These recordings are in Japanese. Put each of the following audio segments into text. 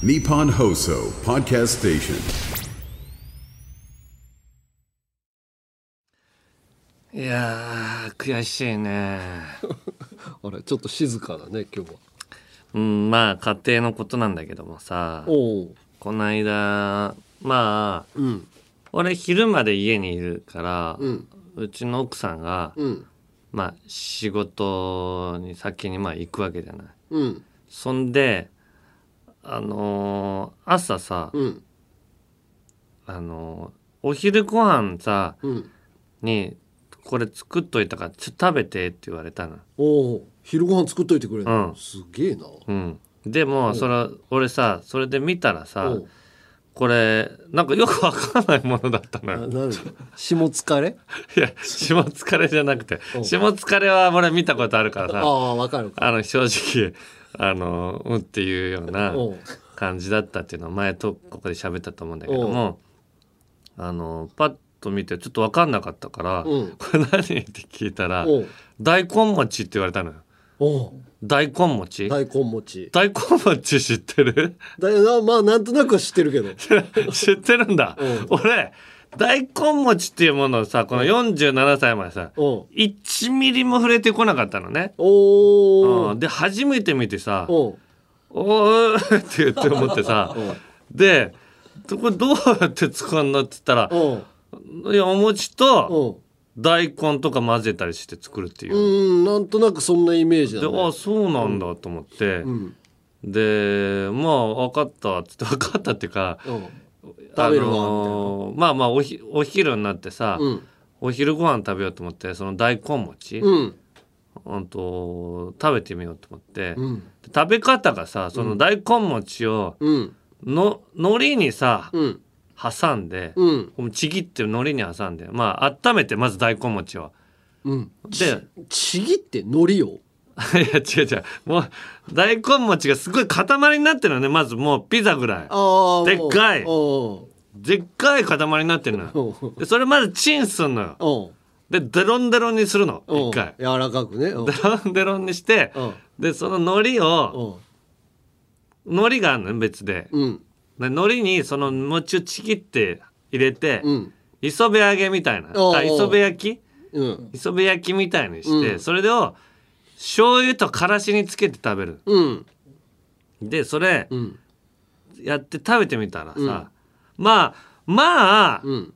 Nippon Hoso Podcast Station. いやー悔しいね。あれちょっと静かだね今日は。うんまあ家庭のことなんだけどもさ。おおこの間まあうん。俺昼まで家にいるから、ううんちの奥さんが、うん。まあ仕事に先にまあ行くわけじゃない。うん。そんであのー朝さ、うん。あのーお昼ご飯さうん。にこれ作っといたからちょっと食べてって言われたの。おお昼ご飯作っといてくれるの、うん。すげえな。うん。でもそれ俺さそれで見たらさこれなんかよくわかんないものだったのよ。下疲れ？いや下疲れじゃなくてお下疲れは俺見たことあるからあさ。あわかるかあの正直あのうんっていうような感じだったっていうのを前とここで喋ったと思うんだけどもあのパッと見てちょっと分かんなかったから「うん。これ何?」って聞いたらおう「大根餅」って言われたのよ。大根餅？大根餅。大根餅知ってる？だなまあなんとなくは知ってるけど。知ってるんだ。うん。俺大根餅っていうものをさこの47歳までさおう1ミリも触れてこなかったのね。おおうん。で初めて見てさ「おうおーって言って思ってさでこれどうやって使うのって言ったらいやお餅と大根とか混ぜたりして作るっていう。う。んなんとなくそんなイメージだでねあそうなんだと思って、うん。でまあ分かったっつって分かったっていうかおう食べるわみたいな。あのーまあまあおひお昼になってさ、うん。お昼ご飯食べようと思ってその大根餅、うん。うんと食べてみようと思って、うん。食べ方がさその大根餅をうん。の海苔にさうん。挟んで、うん。こうちぎって海苔に挟んでまあ温めてまず大根餅を。うん。でちぎって海苔を？いや違う違う。もう大根餅がすごい塊になってるのねまずもうピザぐらい。でっかい。でっかい塊になってるのでそれまずチンすんのよ。でデロンデロンにするの。一回。柔らかくね。デロンデロンにしてう。んでその海苔を海苔があるのね別で。うん。で海苔にその餅をちぎって入れてうん。磯辺揚げみたいな。磯辺焼き？うん。磯辺焼きみたいにして、うん。それを醤油とからしにつけて食べる。うん。でそれうん。やって食べてみたらさ、まあまあ、うん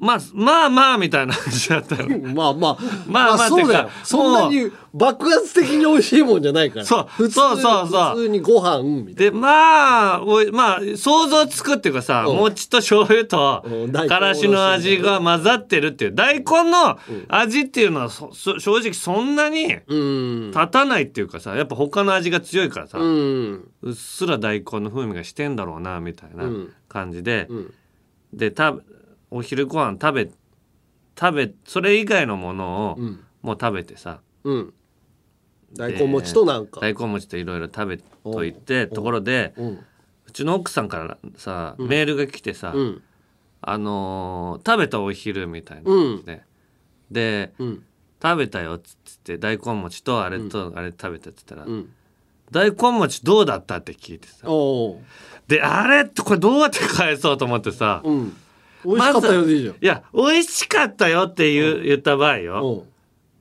まあまあまあみたいな感じだったよ。まあまあ。まあまあそうだよ。そんなに爆発的に美味しいもんじゃないから。そう普通そうそうそう。普通にご飯みたいでまあおいまあ想像つくっていうかさうん。餅と醤油とからしの味が混ざってるっていう。大根の味っていうのは正直そんなに立たないっていうかさやっぱ他の味が強いからさ、ううんっすら大根の風味がしてんだろうなみたいなうん。感じで、うん。でたお昼ご飯食べ食べそれ以外のものをうん。もう食べてさ、うん。大根餅となんか。大根餅といろいろ食べといてところでうん。うちの奥さんからさ、メールが来てさ、うん。あのー食べたお昼みたいなうん。で、でうん。食べたよっつって大根餅とあれとあれ食べたっつったら、うん。大根餅どうだったって聞いてさ。おう。であれってこれどうやって返そうと思ってさ、うん美味しかったよでいいじゃん。いや美味しかったよって言う言った場合よ、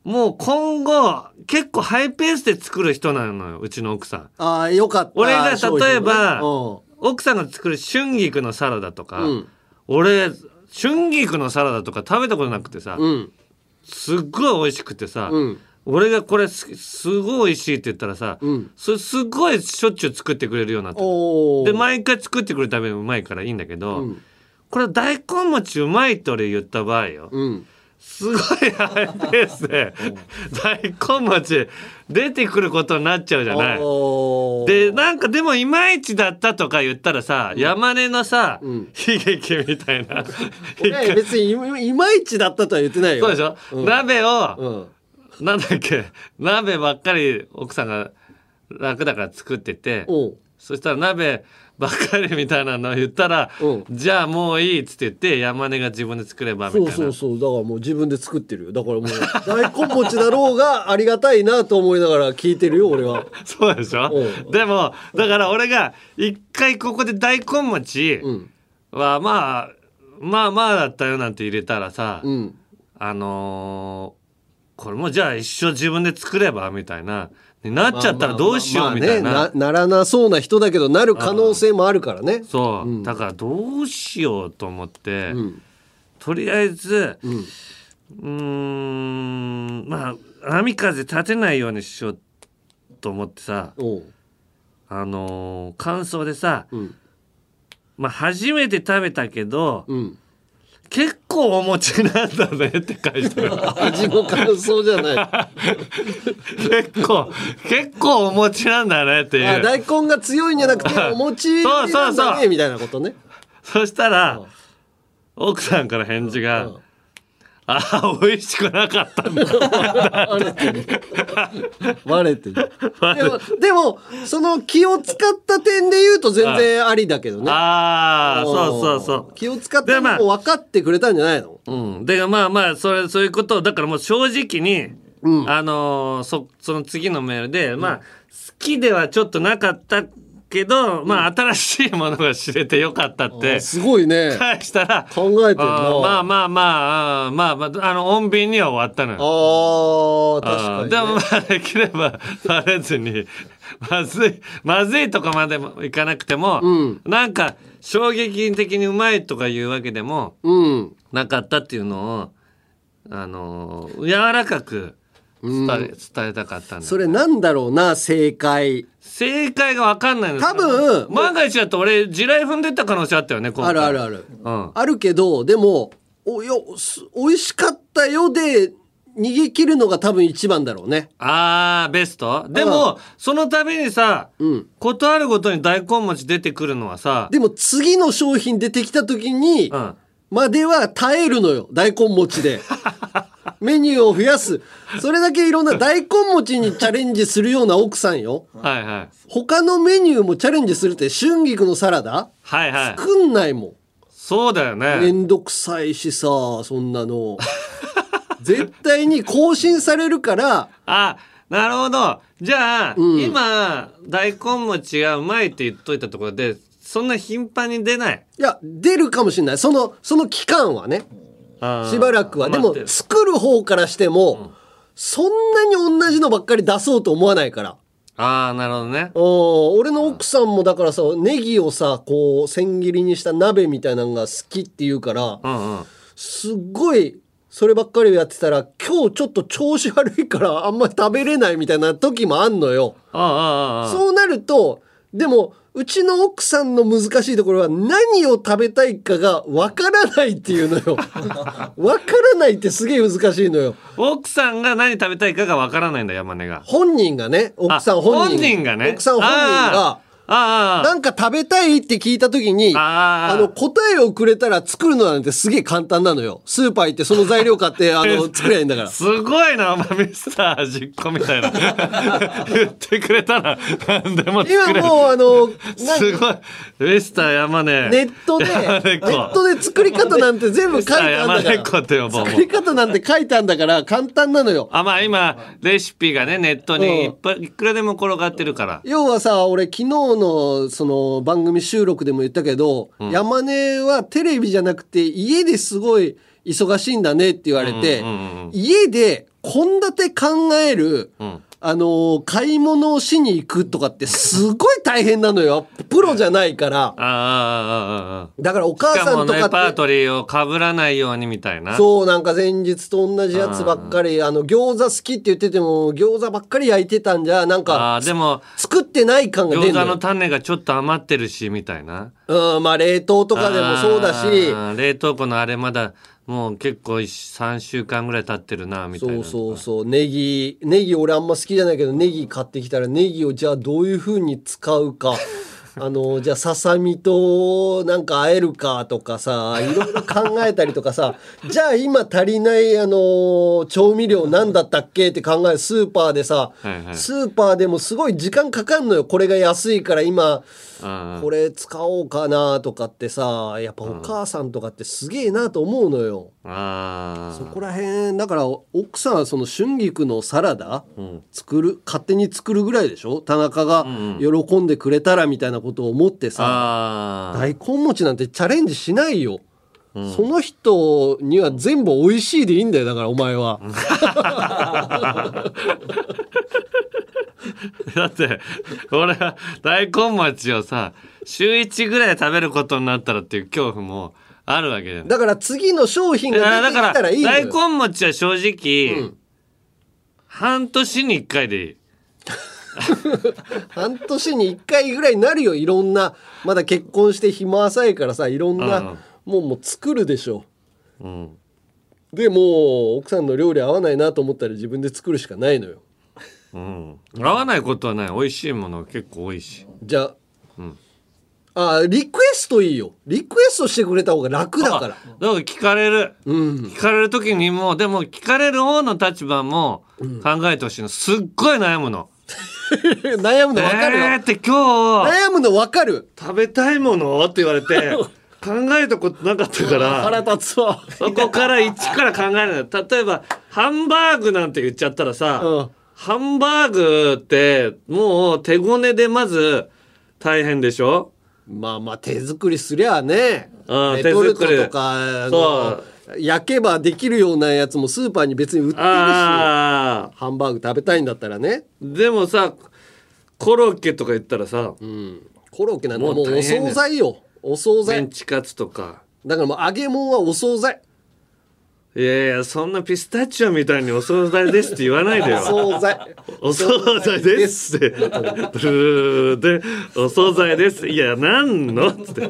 もう今後結構ハイペースで作る人なのようちの奥さん。ああよかった。俺が例えばお奥さんが作る春菊のサラダとか、ううん。俺春菊のサラダとか食べたことなくてさ、うん。すっごい美味しくてさ、うん。俺がこれすすごい美味しいって言ったらさ、うん。それすっごいしょっちゅう作ってくれるようになったおおで毎回作ってくれるためにうまいからいいんだけど、うんこれ大根餅うまいって俺言った場合よ、うん。すごいハイペースで 大根餅出てくることになっちゃうじゃない。でなんかでもいまいちだったとか言ったらさ、山根のさ、ん。悲劇みたいな。いや別にいいまいちだったとは言ってないよ。そうでしょ、うん。鍋を、うん。なんだっけ？鍋ばっかり奥さんが楽だから作っててそしたら鍋ばっかりみたいなのを言ったら、うん。じゃあもういいっつって言って山根が自分で作ればみたいな。そうそうそう。だからもう自分で作ってるよ。だからもう大根餅だろうがありがたいなと思いながら聞いてるよ俺は。そうでしょ？うん。でもだから俺が一回ここで大根餅うん。はまあまあまあだったよなんて入れたらさ、うん。あのーこれもじゃあ一生自分で作ればみたいなになっちゃったらどうしようみたいな,、まあねなならなそうな人だけどなる可能性もあるからね。そう、だからどうしようと思って、ん。とりあえずうん。まあ波風立てないようにしようと思ってさあのー感想でさ、うん。まあ初めて食べたけど、うん結構お餅なんだねって書いてる味の感想じゃない。結構結構お餅なんだねっていう。あ大根が強いんじゃなくて お餅なんだねみたいなことね。そしたら奥さんから返事がうん「ああ美味しくなかったんだ」てる。てる。でもでもその気を使った点で言うと全然ありだけどね。ああそうそうそう。気を使ったでまあのも分かってくれたんじゃないの？うん、でまあまあそれそういうことをだからもう正直に、うん。あのーそその次のメールで、まあ好きではちょっとなかったけど、まあ新しいものが知れてよかったってすごいね返したら考えてるなまあまあまあまあまああの穏便には終わったのよ。あー確かに、ね、でもまあできればバレずにまずいまずいとかまでもいかなくても、うんなんか衝撃的にうまいとかいうわけでもうんなかったっていうのをあのー柔らかく伝え,、伝えたかったんだ。それなんだろうな正解。正解が分かんないの。多分万が一だと俺地雷踏んでった可能性あったよね今回。あるあるある。うん。あるけどでもおよす美味しかったよで逃げ切るのが多分一番だろうね。あーベスト？でも、その度にさ、うん。ことあるごとに大根餅出てくるのはさでも次の商品出てきた時に、うん。までは耐えるのよ大根餅で メニューを増やす。それだけいろんな大根餅にチャレンジするような奥さんよ。はいはい。他のメニューもチャレンジするって春菊のサラダ？はいはい。作んないもそうだよんめねんどくさいしさそんなの。絶対に更新されるから。あなるほど。じゃあ、うん。今大根餅がうまいって言っといたところでそんな頻繁に出ない？いや出るかもしれない。そのその期間はねしばらくは。でも作る方からしても、そんなに同じのばっかり出そうと思わないから。ああなるほどね。うん。俺の奥さんもだからさネギをさこう千切りにした鍋みたいなのが好きって言うからうんうん。すっごいそればっかりやってたら今日ちょっと調子悪いからあんまり食べれないみたいな時もあんのよ。ああああああそうなるとでもうちの奥さんの難しいところは何を食べたいかがわからないっていうのよ。わからないってすげえ難しいのよ。奥さんが何食べたいかがわからないんだ山根が本人がね奥さんあ本人本人がね奥さん本人が。なんか食べたいって聞いた時に、あの、答えをくれたら作るのなんてすげえ簡単なのよ。スーパー行ってその材料買って、あの、作りゃいいんだから。すごいなミスター実行みたいな。言ってくれたら何でも作れる。今もう、あの、なすごい。ミスター山根。ネットで、ネットで作り方なんて全部書いてあるんだから。作り方なんて書いてあるんだから簡単なのよ。あまあ今レシピがねネットにいっぱいいくらでも転がってるから。要はさ俺昨日のその番組収録でも言ったけど、山根はテレビじゃなくて家ですごい忙しいんだねって言われて、うんうんうんうん家で献立考える、んあのー買い物をしに行くとかってすごい大変なのよ。プロじゃないから。ああああああだからお母さんとかって。レパートリーをかぶらないようにみたいな。そうなんか前日と同じやつばっかりあの餃子好きって言ってても餃子ばっかり焼いてたんじゃなんあかあでも作ってない感が出る餃子の種がちょっと余ってるしみたいな。うん、まあ冷凍とかでもそうだし、冷凍庫のあれまだもう結構3週間ぐらい経ってるなみたいな。そうそうそう。ネギネギ俺あんま好きじゃないけどネギ買ってきたらネギをじゃあどういう風に使うか。あのじゃあささみとなんか会えるかとかさいろいろ考えたりとかさ。じゃあ今足りないあの調味料なんだったっけって考えスーパーでさ、はいはい。スーパーでもすごい時間かかんのよ。これが安いから今あこれ使おうかなとかってさやっぱお母さんとかってすげえなと思うのよ。あそこら辺だから奥さんはその春菊のサラダ作る、勝手に作るぐらいでしょ？田中が喜んでくれたらみたいなことを思ってさ、あー。大根餅なんてチャレンジしないよ、その人には全部美味しいでいいんだよだからお前は、だって俺は大根餅をさ週1ぐらい食べることになったらっていう恐怖もあるわけじゃないだから次の商品が出てきたらいいんだ大よ。根餅は正直、うん。半年に1回でいい。半年に1回ぐらいになるよ。いろんなまだ結婚して暇浅いからさいろんなもんも作るでしょ。うん。でもう奥さんの料理合わないなと思ったら自分で作るしかないのようん。合わないことはない。美味しいものが結構多いし。じゃあ、あリクエストいいよ。リクエストしてくれた方が楽だから。あだから聞かれる、うん。聞かれる時にもでも聞かれる方の立場も考えてほしいの。すっごい悩むの。悩むの分かるよ、えーって今日。悩むの分かる。食べたいものって言われて 考えたことなかったから腹立つわ。そこから一から考えるの例えばハンバーグなんて言っちゃったらさ、うんハンバーグってもう手ごねでまず大変でしょ？まあまあ手作りすりゃねうんレトルト手作りとかあその焼けばできるようなやつもスーパーに別に売ってるしああ。ハンバーグ食べたいんだったらね。でもさコロッケとか言ったらさ、うん。コロッケなんてもうお惣菜よ。お惣メン菜チカツとか。だからもう揚げ物はお惣菜いやいやそんなピスタチオみたいにお惣菜ですって言わないでよお惣菜お惣菜ですって。で、お惣菜です。いや、何の？つって。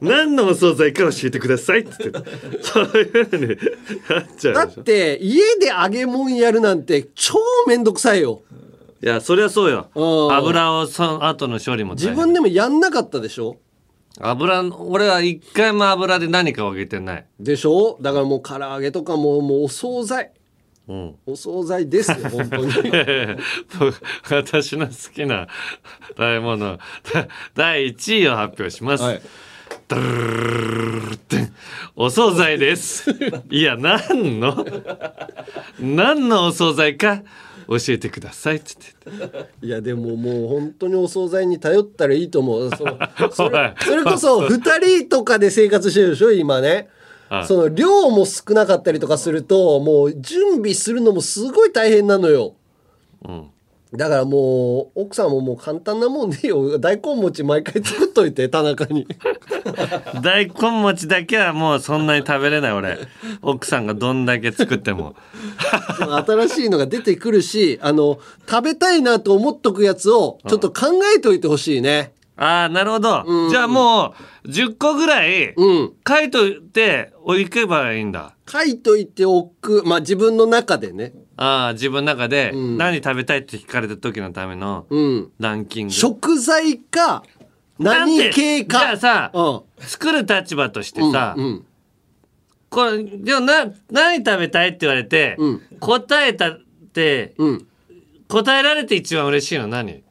何のお惣菜か教えてくださいっつって。そういうふうになっちだっゃうでしょ。て家で揚げ物やるなんて超めんどくさいよいや、そりゃそうよ。うん油をその後の処理も自分でもやんなかったでしょ油、俺は一回も油で何かを揚げてない。でしょ？だからもう唐揚げとかももうお惣菜うん。お惣菜ですよ 本当に僕私の好きな食べ物、だ第1位を発表します。はいお惣菜です。いや、何の何のお惣菜か教えてくださいっつって。いやでももう本当にお惣菜に頼ったらいいと思う。その それそれこそ 2人とかで生活してるでしょ今ね。はいその量も少なかったりとかするともう準備するのもすごい大変なのよ。うん。だからもう奥さんももう簡単なもんでいいよ大根餅毎回作っといて田中に 大根餅だけはもうそんなに食べれない俺。奥さんがどんだけ作っても。新しいのが出てくるしあの食べたいなと思っとくやつをちょっと考えといてほしいねああ、なるほど。じゃあもう10個ぐらいうん書いといておけばいいんだ。書いといておくまあ自分の中でねああ、自分の中でん。何食べたいって聞かれた時のためのうん。ランキング。食材か何系か。じゃあさ、うん。作る立場としてさ、うんこれでもな何食べたいって言われて、うん。答えたってうん。答えられて一番嬉しいの何？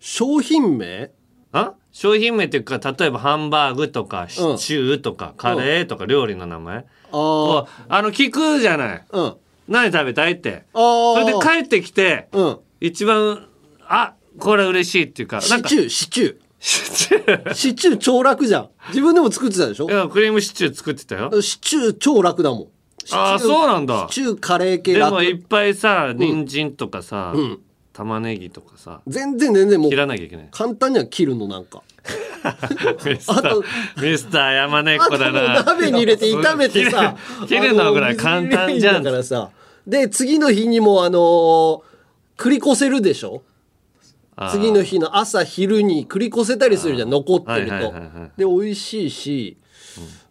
商品名？あ？商品名っていうか例えばハンバーグとかシチューとか、カレーとか料理の名前、あこうあの聞くじゃない。あうん何食べたいって。それで帰ってきてうん。一番あこれ嬉しいっていうかシチューシチュー。シチュー。シチュー超楽じゃん。自分でも作ってたでしょ？いやクリームシチュー作ってたよ。シチュー超楽だもん。ああそうなんだ。シチューカレー系楽。でもいっぱいさ人参とかさ、ん。玉ねぎとかさ全然全然もう切らなきゃいけない。簡単には切るのなんか。ミスターあとミスター山根っあともう子だな鍋に入れて炒めてさ切るのぐらい簡単じゃん。だからさで次の日にもあのー繰り越せるでしょ？次の日の朝昼に繰り越せたりするじゃん残ってると、はいはいはいはい。で美味しいし、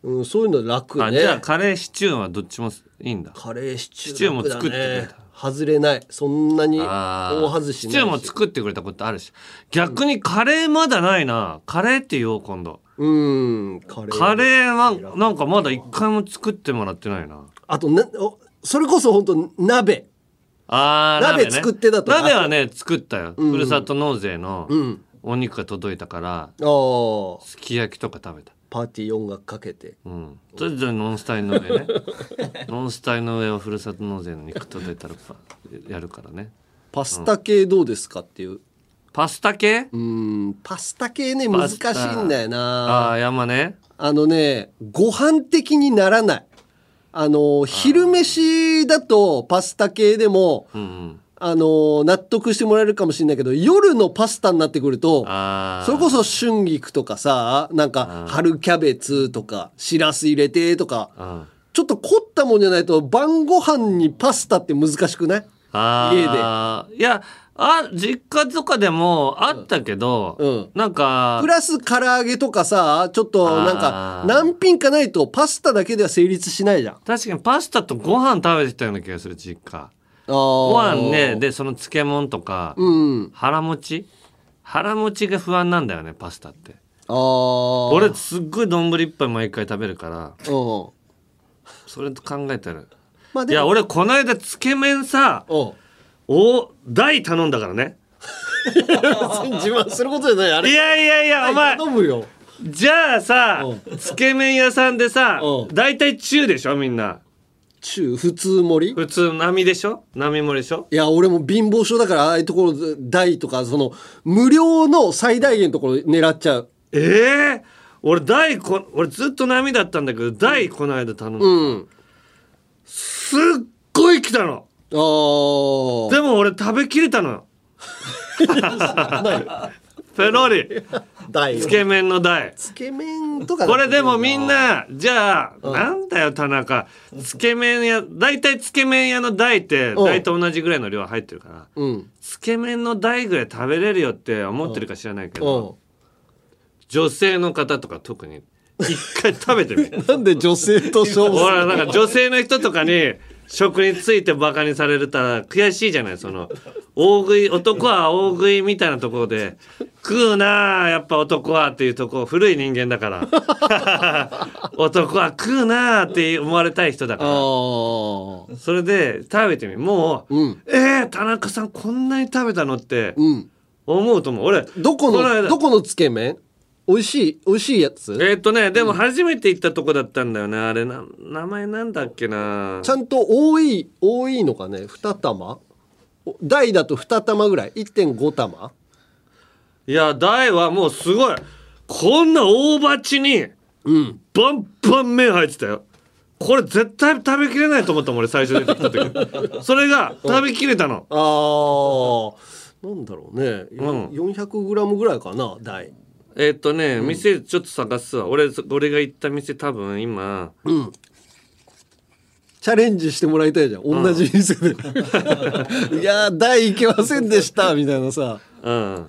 うん。そういうの楽ね。あじゃあカレーシチューはどっちもいいんだ。カレーシチューシチューも作ってくれた。外れない。そんなに大外しシチューも作ってくれたことあるし。逆にカレーまだないな。カレーって言おう今度。うん。カレーカレーはなんかまだ一回も作ってもらってないな。あとなおそれこそ本当鍋。あー鍋ね。作ってたと鍋はね作ったよ、ん。ふるさと納税のうん。お肉が届いたからすき焼きとか食べた。パーティー音楽かけて。うん。それじゃノンスタイルの上ね。ノンスタイルの上をふるさと納税の肉届いたらパやるからね。パスタ系どうですかっていう。パスタ系？うん。パスタ系ね難しパスタ。いんだよあな。あー山ねあのねご飯的にならないあの昼飯だとパスタ系でもうんうん。あの納得してもらえるかもしれないけど夜のパスタになってくるとそれこそ春菊とかさなんか春キャベツとかしらす入れてとかうん。ちょっと凝ったもんじゃないと晩ご飯にパスタって難しくない？あー。いやあ実家とかでもあったけど、うん。なんかプラス唐揚げとかさちょっとなんか何品かないとパスタだけでは成立しないじゃん。確かにパスタとご飯食べてたような気がする実家。ごご飯ねでその漬物とか、うん。腹持ち腹持ちが不安なんだよねパスタって。ああ。俺すっごい丼一杯毎回食べるからうん。それと考えたらまあ。いや俺この間つけ麺さうん。お大頼んだからね別に 自慢することじゃないあれ。いやいやいやお前頼むよ。じゃあさうつけ麺屋さんでさうん大体中でしょみんな中普通盛り？普通並でしょ？並盛りでしょ？いや俺も貧乏症だからああいうところ大とかその無料の最大限のところ狙っちゃう。ええ俺大こ俺ずっと並だったんだけど大この間頼んだ、うん。すっごい来たの。ああ。でも俺食べきれたのよ。ペロリ。大。つけ麺の大。つけ麺とかこれでもみんなじゃあ、なんだよ田中。つけ麺屋大体つけ麺屋の大ってうん。大体同じぐらいの量入ってるから。うん。つけ麺の大ぐらい食べれるよって思ってるか知らないけうど女性の方とか特に一回食べてみん。なんで女性と勝負ほらなんか女性の人とかに食についてバカにされるたら悔しいじゃないその。大食い男は大食いみたいなところで食うなあやっぱ男はっていうとこ古い人間だから。男は食うなあって思われたい人だか。ら。それで食べてみもう、うん。えー、田中さんこんなに食べたのってうん。思うと思う。俺どこの、どこのつけ麺？美味しい、美味しいやつ？えーっとねでも初めて行ったとこだったんだよね。あれな名前なんだっけな。ちゃんと多い、多いのかね？二玉？お大だと二玉ぐらい ?1.5 玉？いや大はもうすごい。こんな大鉢にうん。バンバン麺入ってたよ。これ絶対食べきれないと思ったもん俺最初出てきた時。それが食べきれたの。ああ。なんだろうね。うん。400グラムぐらいかな、大。えーっとね、店ちょっと探すわ俺俺が行った店多分今うん。チャレンジしてもらいたいじゃん。同じ店で。いやー、大いけませんでした、みたいなさ。うん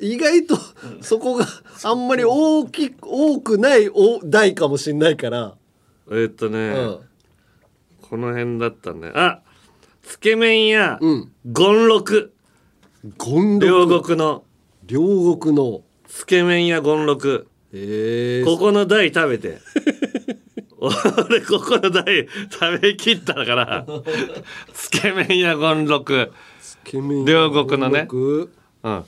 意外とそこがあんまり大きく、多くないお大かもしんないから。えーっとね、うん。この辺だったねあつけ麺屋、うん権六権両六。国の両国の。つけ麺屋権六ええここの台食べて。俺ここの台 食べきったから。つけ麺屋権六両国のね。うん。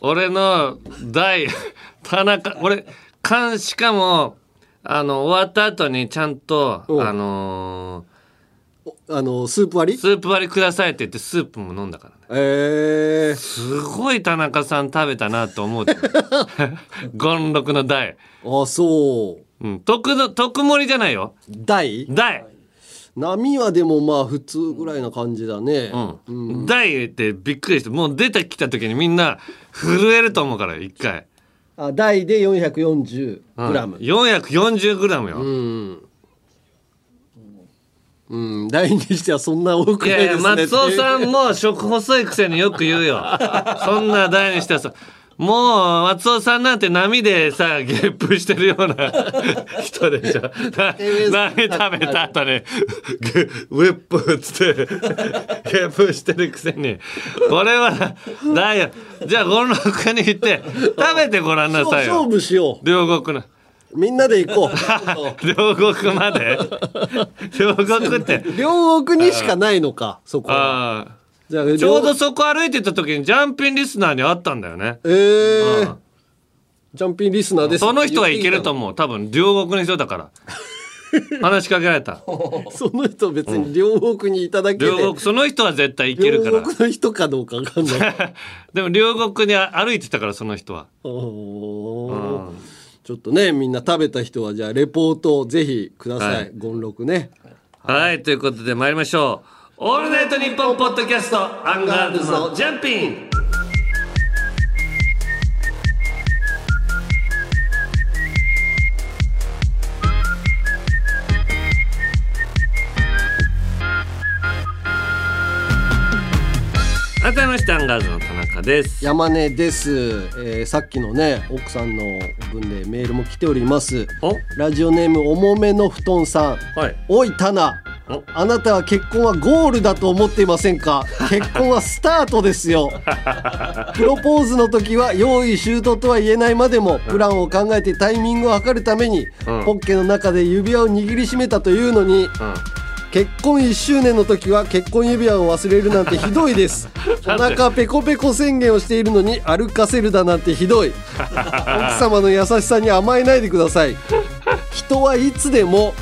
俺の台田中俺かしかもあの終わった後にちゃんとうん。あのあの、スープ割り？ースープ割りくださいって言ってスープも飲んだからね。ええすごい田中さん食べたなと思う 権六の台あ、そう。うん。特の特盛りじゃないよ。大台波はでもまあ普通ぐらいな感じだね。うん、大ってびっくりしてもう出てきた時にみんな震えると思うから一回、あ、大で440うん、グラム。440グラムよ、うん。うん、大にしてはそんな多くいやいやないですね。松尾さんも食細いくせによく言うよ。そんな大にしてはさもう松尾さんなんて波でさゲップしてるような 人でしょ。な波食べた後にゲウェップっつってゲップしてるくせに。これはだよ。じゃあ権六に行って食べてごらんなさい勝よ負しよ両国の。うみんなで行こう。両国まで？両国って？両国にしかないのかそこは。ああ。じゃあちょうど両そこ歩いてた時にジャンピンリスナーに会ったんだよね。えー。うん。ジャンピンリスナーです。その人はいけると思思う多分両国の人だから。話しかけられた。その人別に両国にいただけで、両国その人は絶対いけるから。両国の人かどうかわかんない。でも両国に歩いてたからその人は。おー。うんちょっとねみんな食べた人はじゃあレポートをぜひください、はい。権六ね。はい。ということで参りましょう「オールナイトニッポン」ポッドキャストアンガールズのジャンピン。改めましてアンガールズの田中です。山根です、えーさっきのね奥さんの分でメールも来ております。お。ラジオネーム重めの布団さん。はい。おいタナ。お。あなたは結婚はゴールだと思っていませんか？結婚はスタートですよ。プロポーズの時は用意周到とは言えないまでもプランを考えてタイミングを測るために、うん。ポッケの中で指輪を握りしめたというのにうん結婚1周年の時は結婚指輪を忘れるなんてひどいです。お腹ペコペコ宣言をしているのに歩かせるだなんてひどい。奥様の優しさに甘えないでください。人はいつでも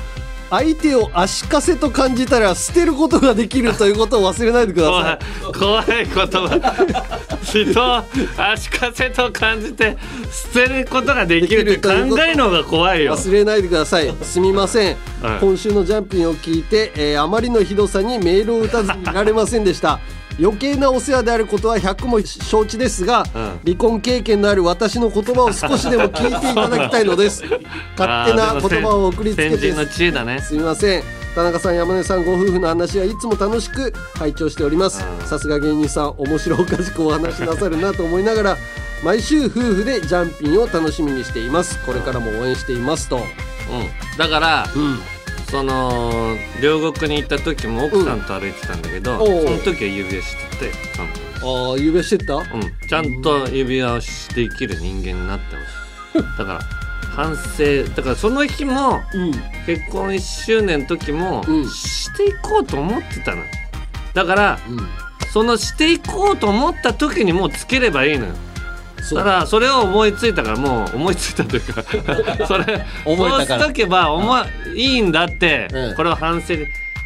相手を足かせと感じたら捨てることができるということを忘れないでくださ怖いい怖い言葉人を足かせと感じて捨てることができるって考えるのが怖いよ。忘れないでください。すみません、はい。今週のジャンピンを聞いて、えーあまりのひどさにメールを打たずにいられませんでした余計なお世話であることは100も承知ですが、うん。離婚経験のある私の言葉を少しでも聞いていただきたいのです。勝手な言葉を送りつけて。先人の知恵だね。すみません。田中さん山根さんご夫婦の話はいつも楽しく拝聴しております。うん。さすが芸人さん面白おかしくお話しなさるなと思いながら毎週夫婦でジャンピンを楽しみにしています。これからも応援していますと。うん。だからうんその両国に行った時も奥さんと歩いてたんだけど、おう。その時は指輪しててちゃんと。ああ指輪してた？うん、ちゃんと指輪をして生きる人間になってほしい。だから反省だからその日もうん。結婚1周年の時も、うん。していこうと思ってたのだからうん。そのしていこうと思った時にもうつければいいのよただそれを思いついたからもう思いついたというか それ思えたから。そうしとけば思いいいんだって、うん。これを反省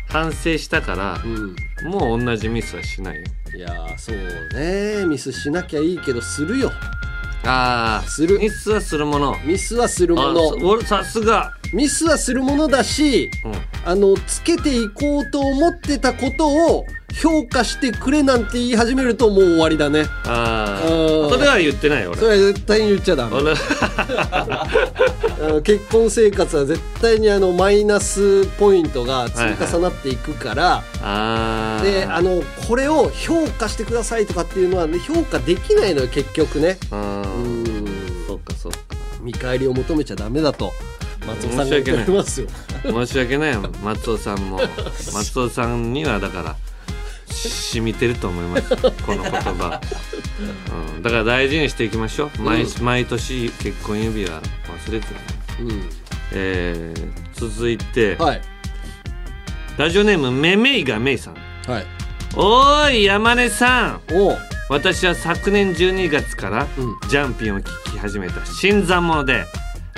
反省したからう、ん。もう同じミスはしないよ。いやーそうね。ミスしなきゃいいけどするよ。ああする。ミスはするもの。ミスはするもあの俺さすが、ミスはするものだしうん、あのつけていこうと思ってたことを評価してくれなんて言い始めるともう終わりだね。あうん。あそれは言ってないよ俺。それは絶対に言っちゃダメ。結婚生活は絶対にあのマイナスポイントが積み重なっていくから、ああであのこれを評価してくださいとかっていうのは、ね、評価できないのよ結局ね。ううん。んそっかそっか。見返りを求めちゃダメだと松尾さんが言ってますよ。申し訳ない。よ松尾さんも。松尾さんにはだから。し染みてると思います。この言葉、うん、だから大事にしていきましょう。毎,、毎年結婚指輪忘れてないうん。えー、続いて、はい。ラジオネームめめいがめいさん。はい。おーい山根さん。おう私は昨年12月からうん。ジャンピンを聞き始めた新参者で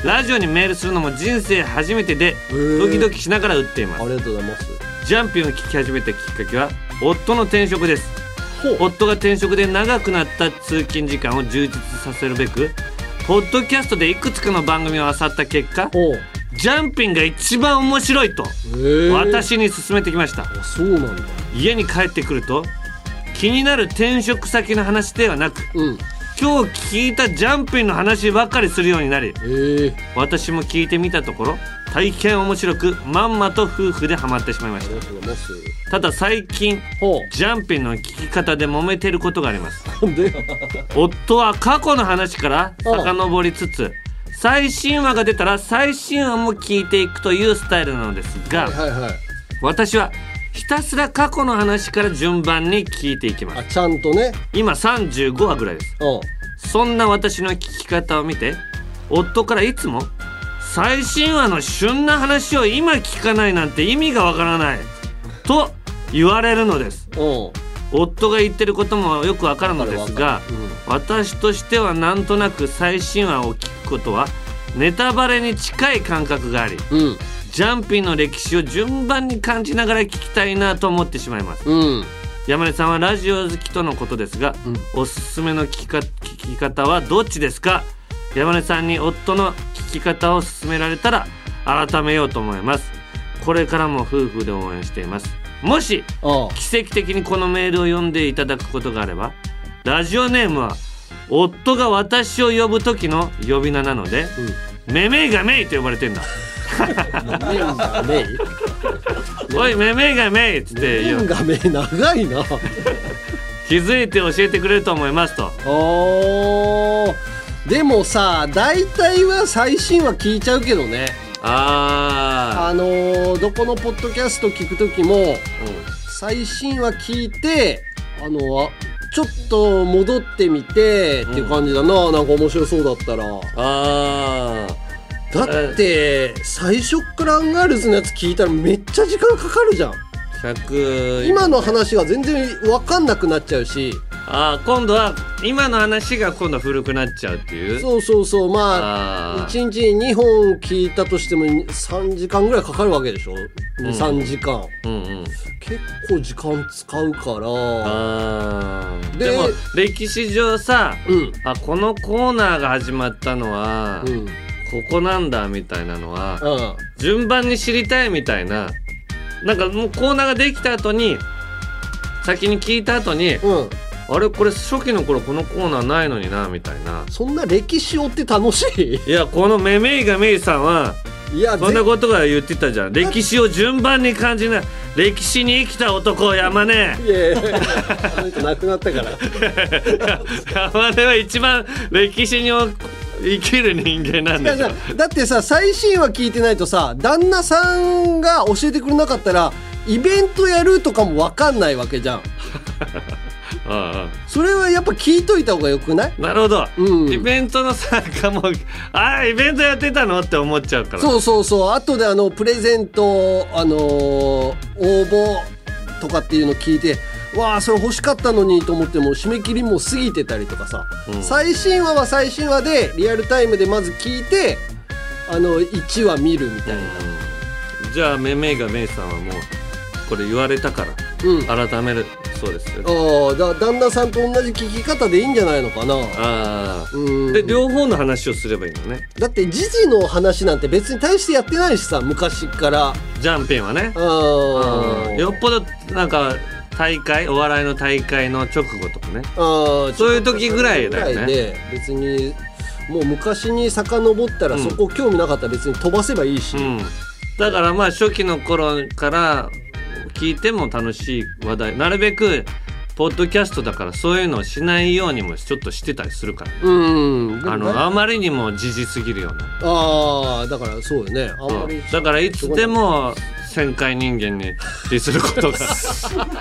ラジオにメールするのも人生初めてでー。ドキドキしながら打っています。ありがとうございますジャンピンを聞き始めたきっかけは夫の転職です。夫が転職で長くなった通勤時間を充実させるべくポッドキャストでいくつかの番組を漁った結果ジャンピンが一番面白いとえー、私に勧めてきました。あそうなんだ。家に帰ってくると気になる転職先の話ではなくうん今日聞いたジャンピンの話ばかりするようになりえ。ー、私も聞いてみたところ大変面白くまんまと夫婦でハマってしまいました。ただ最近ほジャンピンの聞き方で揉めてることがあります。夫は過去の話から遡りつつ最新話が出たら最新話も聞いていくというスタイルなのですがはいはい。私はひたすら過去の話から順番に聞いていきます。あちゃんとね。今35話ぐらいです。う。んそんな私の聞き方を見て夫からいつも最新話の旬な話を今聞かないなんて意味がわからない。と言われるのです。う。ん夫が言ってることもよくわかるのですがわかる私としてはなんとなく最新話を聞くことはネタバレに近い感覚がありうんジャンピンの歴史を順番に感じながら聞きたいなと思ってしまいます。うん。山根さんはラジオ好きとのことですが、おすすめの聞きか聞き方はどっちですか？山根さんに夫の聞き方を勧められたら改めようと思います。これからも夫婦で応援しています。もしあ奇跡的にこのメールを読んでいただくことがあればラジオネームは夫が私を呼ぶ時の呼び名なので、めめいがめいと呼ばれてんだメインがメイおいめめいがめいっつって言うメインがメイン長いな。気づいて教えてくれると思いますと。おー。でもさ大体は最新話聞いちゃうけどね。ああのーどこのポッドキャスト聞く時もー、うん。最新話聞いてあのあちょっと戻ってみてっていう感じだな、なんか面白そうだったら。あだって最初っからアンガールズのやつ聞いたらめっちゃ時間かかるじゃん。ー100今の話が全然分かんなくなっちゃうし。あー今度は今の話が今度は古くなっちゃうっていう？そうそうそう。まああー。1日に2本聞いたとしても3時間ぐらいかかるわけでしょ、3時間。うんうん。結構時間使うから。あー。ででも歴史上さうん。あこのコーナーが始まったのは、うんここなんだみたいなのはうん。順番に知りたいみたいななんかもうコーナーができた後に先に聞いた後にうん。あれこれ初期の頃このコーナーないのになみたいな。そんな歴史追って楽しい？いやこのめめいがめいさんはいやそんなことが言ってたじゃん。歴史を順番に感じない。歴史に生きた男山根。いやいや亡くなったから。山根は一番歴史に生きる人間なんいやでしょ。だだってさ最新話聞いてないとさ旦那さんが教えてくれなかったらイベントやるとかも分かんないわけじゃん。あ それはやっぱ聞いといた方がよくない？あなるほど、うん。イベントの参加もああイベントやってたの？って思っちゃうから。そうそうそう。後であのプレゼントあのー応募とかっていうの聞いてわあそれ欲しかったのにと思っても締め切りもう過ぎてたりとかさ、うん。最新話は最新話でリアルタイムでまず聞いてあの1話見るみたいな、うん。じゃあめめいがめいさんはもうこれ言われたからうん。改めるそうですよああだ旦那さんと同じ聞き方でいいんじゃないのかな。ああうん。で両方の話をすればいいのね。だって時事の話なんて別に大してやってないしさ昔から。ジャンピンはね。うん。よっぽどなんか大会お笑いの大会の直後とかね。あそういう時ぐらいだよね。別にもう昔に遡ったらうん。そこ興味なかったら別に飛ばせばいいし、うん。だからまあ初期の頃から聞いても楽しい話題。なるべくポッドキャストだからそういうのをしないようにもちょっとしてたりするから。うん、あのあまりにも時事すぎるような。ああだからそうよね。あんまり、うん。だからいつでも旋回人間にディスることが。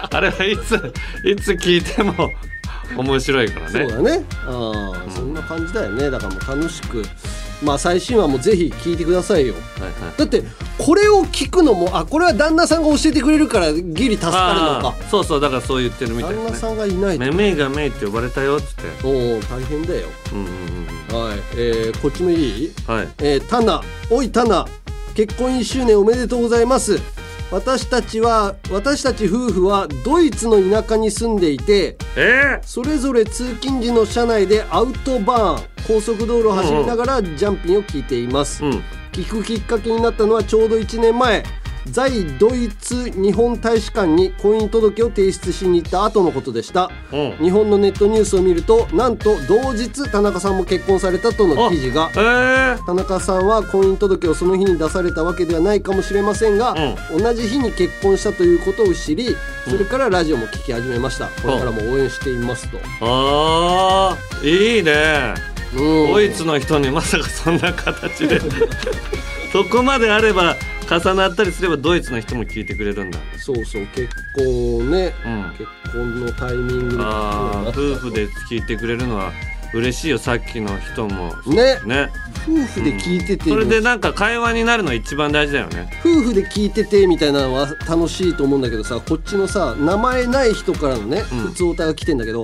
あれはいついつ聞いても面白いからね。そうだね。ああ、そんな感じだよね。だからもう楽しく。まあ最新話もぜひ聞いてくださいよ。はいはい。だってこれを聞くのもあこれは旦那さんが教えてくれるからギリ助かるのあかーそうそうだからそう言ってるみたい旦那さんがいないと。めめいがめいって呼ばれたよっつって。おお大変だよ。うんうんうん。はい、えー、こっちもいい？はい。えー、タナ。おいタナ結婚1周年おめでとうございます。私たちは私たち夫婦はドイツの田舎に住んでいてえそれぞれ通勤時の車内でアウトバーン高速道路を走りながらジャンピンを聞いています、ー、うん。聞くきっかけになったのはちょうど1年前在ドイツ日本大使館に婚姻届を提出しに行った後のことでした。うん。日本のネットニュースを見るとなんと同日田中さんも結婚されたとの記事が。え。ー、田中さんは婚姻届をその日に出されたわけではないかもしれませんが、同じ日に結婚したということを知りそれからラジオも聞き始めました。これからも応援していますと、あーいいね。うん。ドイツの人にまさかそんな形で。そこまであれば重なったりすればドイツの人も聞いてくれるんだ。そうそう結婚ね、うん。結婚のタイミングでああ聞夫婦で聞いてくれるのは嬉しいよさっきの人も。ね。ね。夫婦で聞いてて、それでなんか会話になるの一番大事だよね。夫婦で聞いててみたいなのは楽しいと思うんだけどさこっちのさ名前ない人からのねうん。普通オタが来てんだけど、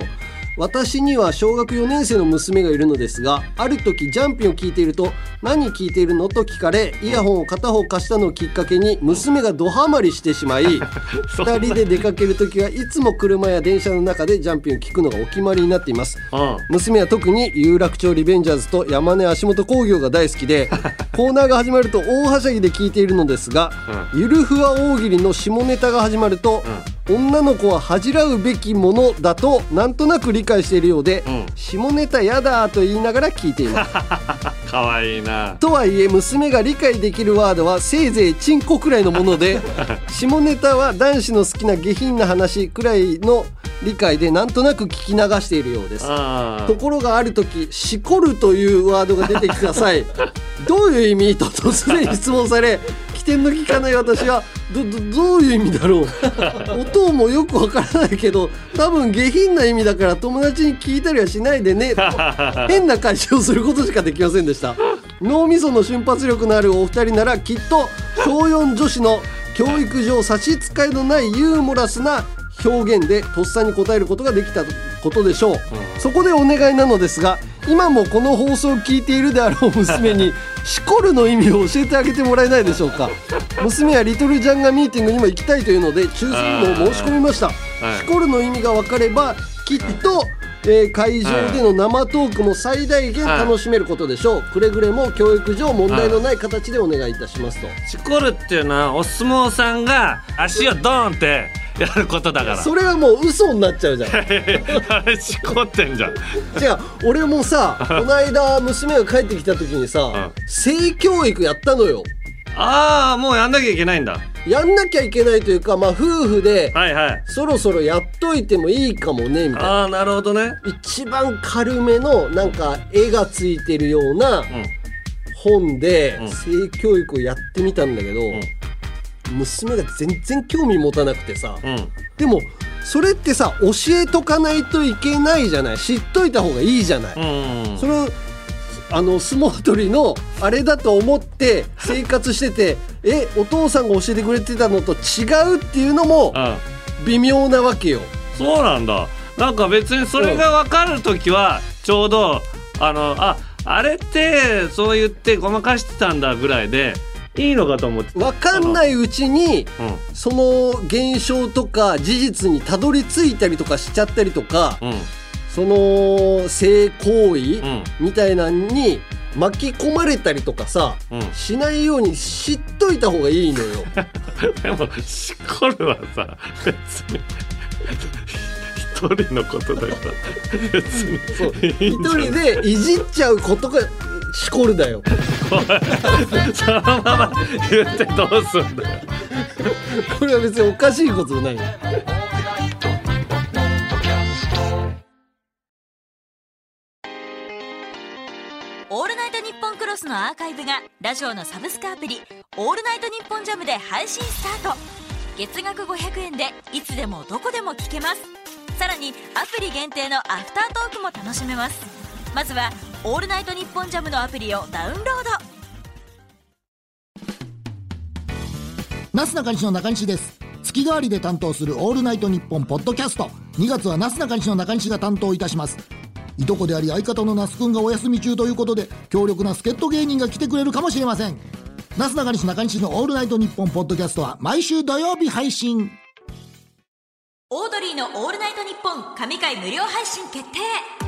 私には小学4年生の娘がいるのですがある時ジャンピンを聞いていると「何聞いているの?」と聞かれイヤホンを片方貸したのをきっかけに娘がドハマりしてしまい 2人で出かける時はいつも車や電車の中でジャンピンを聞くのがお決まりになっています。うん娘は特に有楽町リベンジャーズと山根足元工業が大好きで コーナーが始まると大はしゃぎで聞いているのですが、ゆるふわ大喜利の下ネタが始まると、女の子は恥じらうべきものだとなんとなく理解しているようで、うん。下ネタやだと言いながら聞いています。かわいいな。とはいえ娘が理解できるワードはせいぜいチンコくらいのもので 下ネタは男子の好きな下品な話くらいの理解でなんとなく聞き流しているようです。あところがある時「しこる」というワードが出てきた際 どういう意味？と突然質問され起点の聞かない私は。どどどういう意味だろう。音もよくわからないけど多分下品な意味だから友達に聞いたりはしないでね。と 変な返しをすることしかできませんでした。脳みその瞬発力のあるお二人ならきっと小4女子の教育上差し支えのないユーモラスな表現でとっさに答えることができたことでしょう、そこでお願いなのですが今もこの放送を聞いているであろう娘に「しこる」の意味を教えてあげてもらえないでしょうか。娘はリトルジャンガミーティングにも行きたいというので抽選の申し込みました、い。しこるの意味が分かればきっと、えー会場での生トークも最大限楽しめることでしょう、くれぐれも教育上問題のない形でお願いいたしますと、しこるっていうのはお相撲さんが足をドーンってやることだから。それはもう嘘になっちゃうじゃん。あれしこってんじゃん。じゃあ俺もさ この間娘が帰ってきた時にさ、ん。性教育やったのよ。ああもうやんなきゃいけないんだ。やんなきゃいけないというかまあ夫婦ではいはい。そろそろやっといてもいいかもねみたいな。ああなるほどね。一番軽めのなんか絵がついてるようなうん。本でうん。性教育をやってみたんだけど、娘が全然興味持たなくてさ、うん。でもそれってさ教えとかないといけないじゃない。知っといた方がいいじゃない、うん。それをあの相撲取りのあれだと思って生活してて えお父さんが教えてくれてたのと違うっていうのもうん。微妙なわけよ。そうなんだ。なんか別にそれが分かる時はちょうどあのああれってそう言ってごまかしてたんだぐらいでいいのかと思ってた。わかんないうちにうん。その現象とか事実にたどり着いたりとかしちゃったりとかうん。その性行為うん。みたいなのに巻き込まれたりとかさうん。しないように知っといた方がいいのよ。でもしこるはさ。別に一人のことだから。別に一人でいじっちゃうことがしこるだよ。そのまま言ってどうすんだよこれは別におかしいことない。オールナイトニッポンクロスのアーカイブがラジオのサブスクアプリ「オールナイトニッポンジャムで配信スタート月額500円でいつでもどこでも聞けますさらにアプリ限定のアフタートークも楽しめますまずは「オールナイトニッポンジャムのアプリをダウンロード。なすなかにしの中西です。月替わりで担当する「オールナイトニッポン」ポッドキャスト。2月はなすなかにしの中西が担当いたします。いとこであり相方の那須くんがお休み中ということで強力な助っ人芸人が来てくれるかもしれません。なすなかにし中西の「オールナイトニッポン」ポッドキャストは毎週土曜日配信。オードリーの「オールナイトニッポン」神回無料配信決定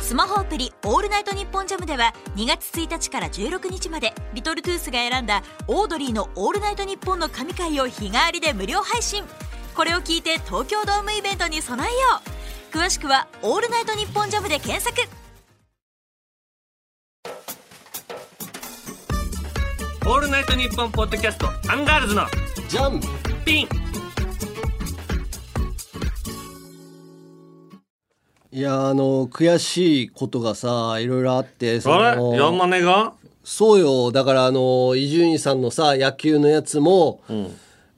スマホアプリ「オールナイトニッポンジャムでは2月1日から16日までリトルトゥースが選んだオードリーの「オールナイトニッポン」の神回を日替わりで無料配信。これを聞いて東京ドームイベントに備えよう。詳しくは「オールナイトニッポンジャムで検索。オールナイトニッポンポッドキャストアンガールズのジャンピンいやあの悔しいことがさいろいろあってそあれ？のヤンマネが？そうよ。だからあの伊集院さんのさ野球のやつも、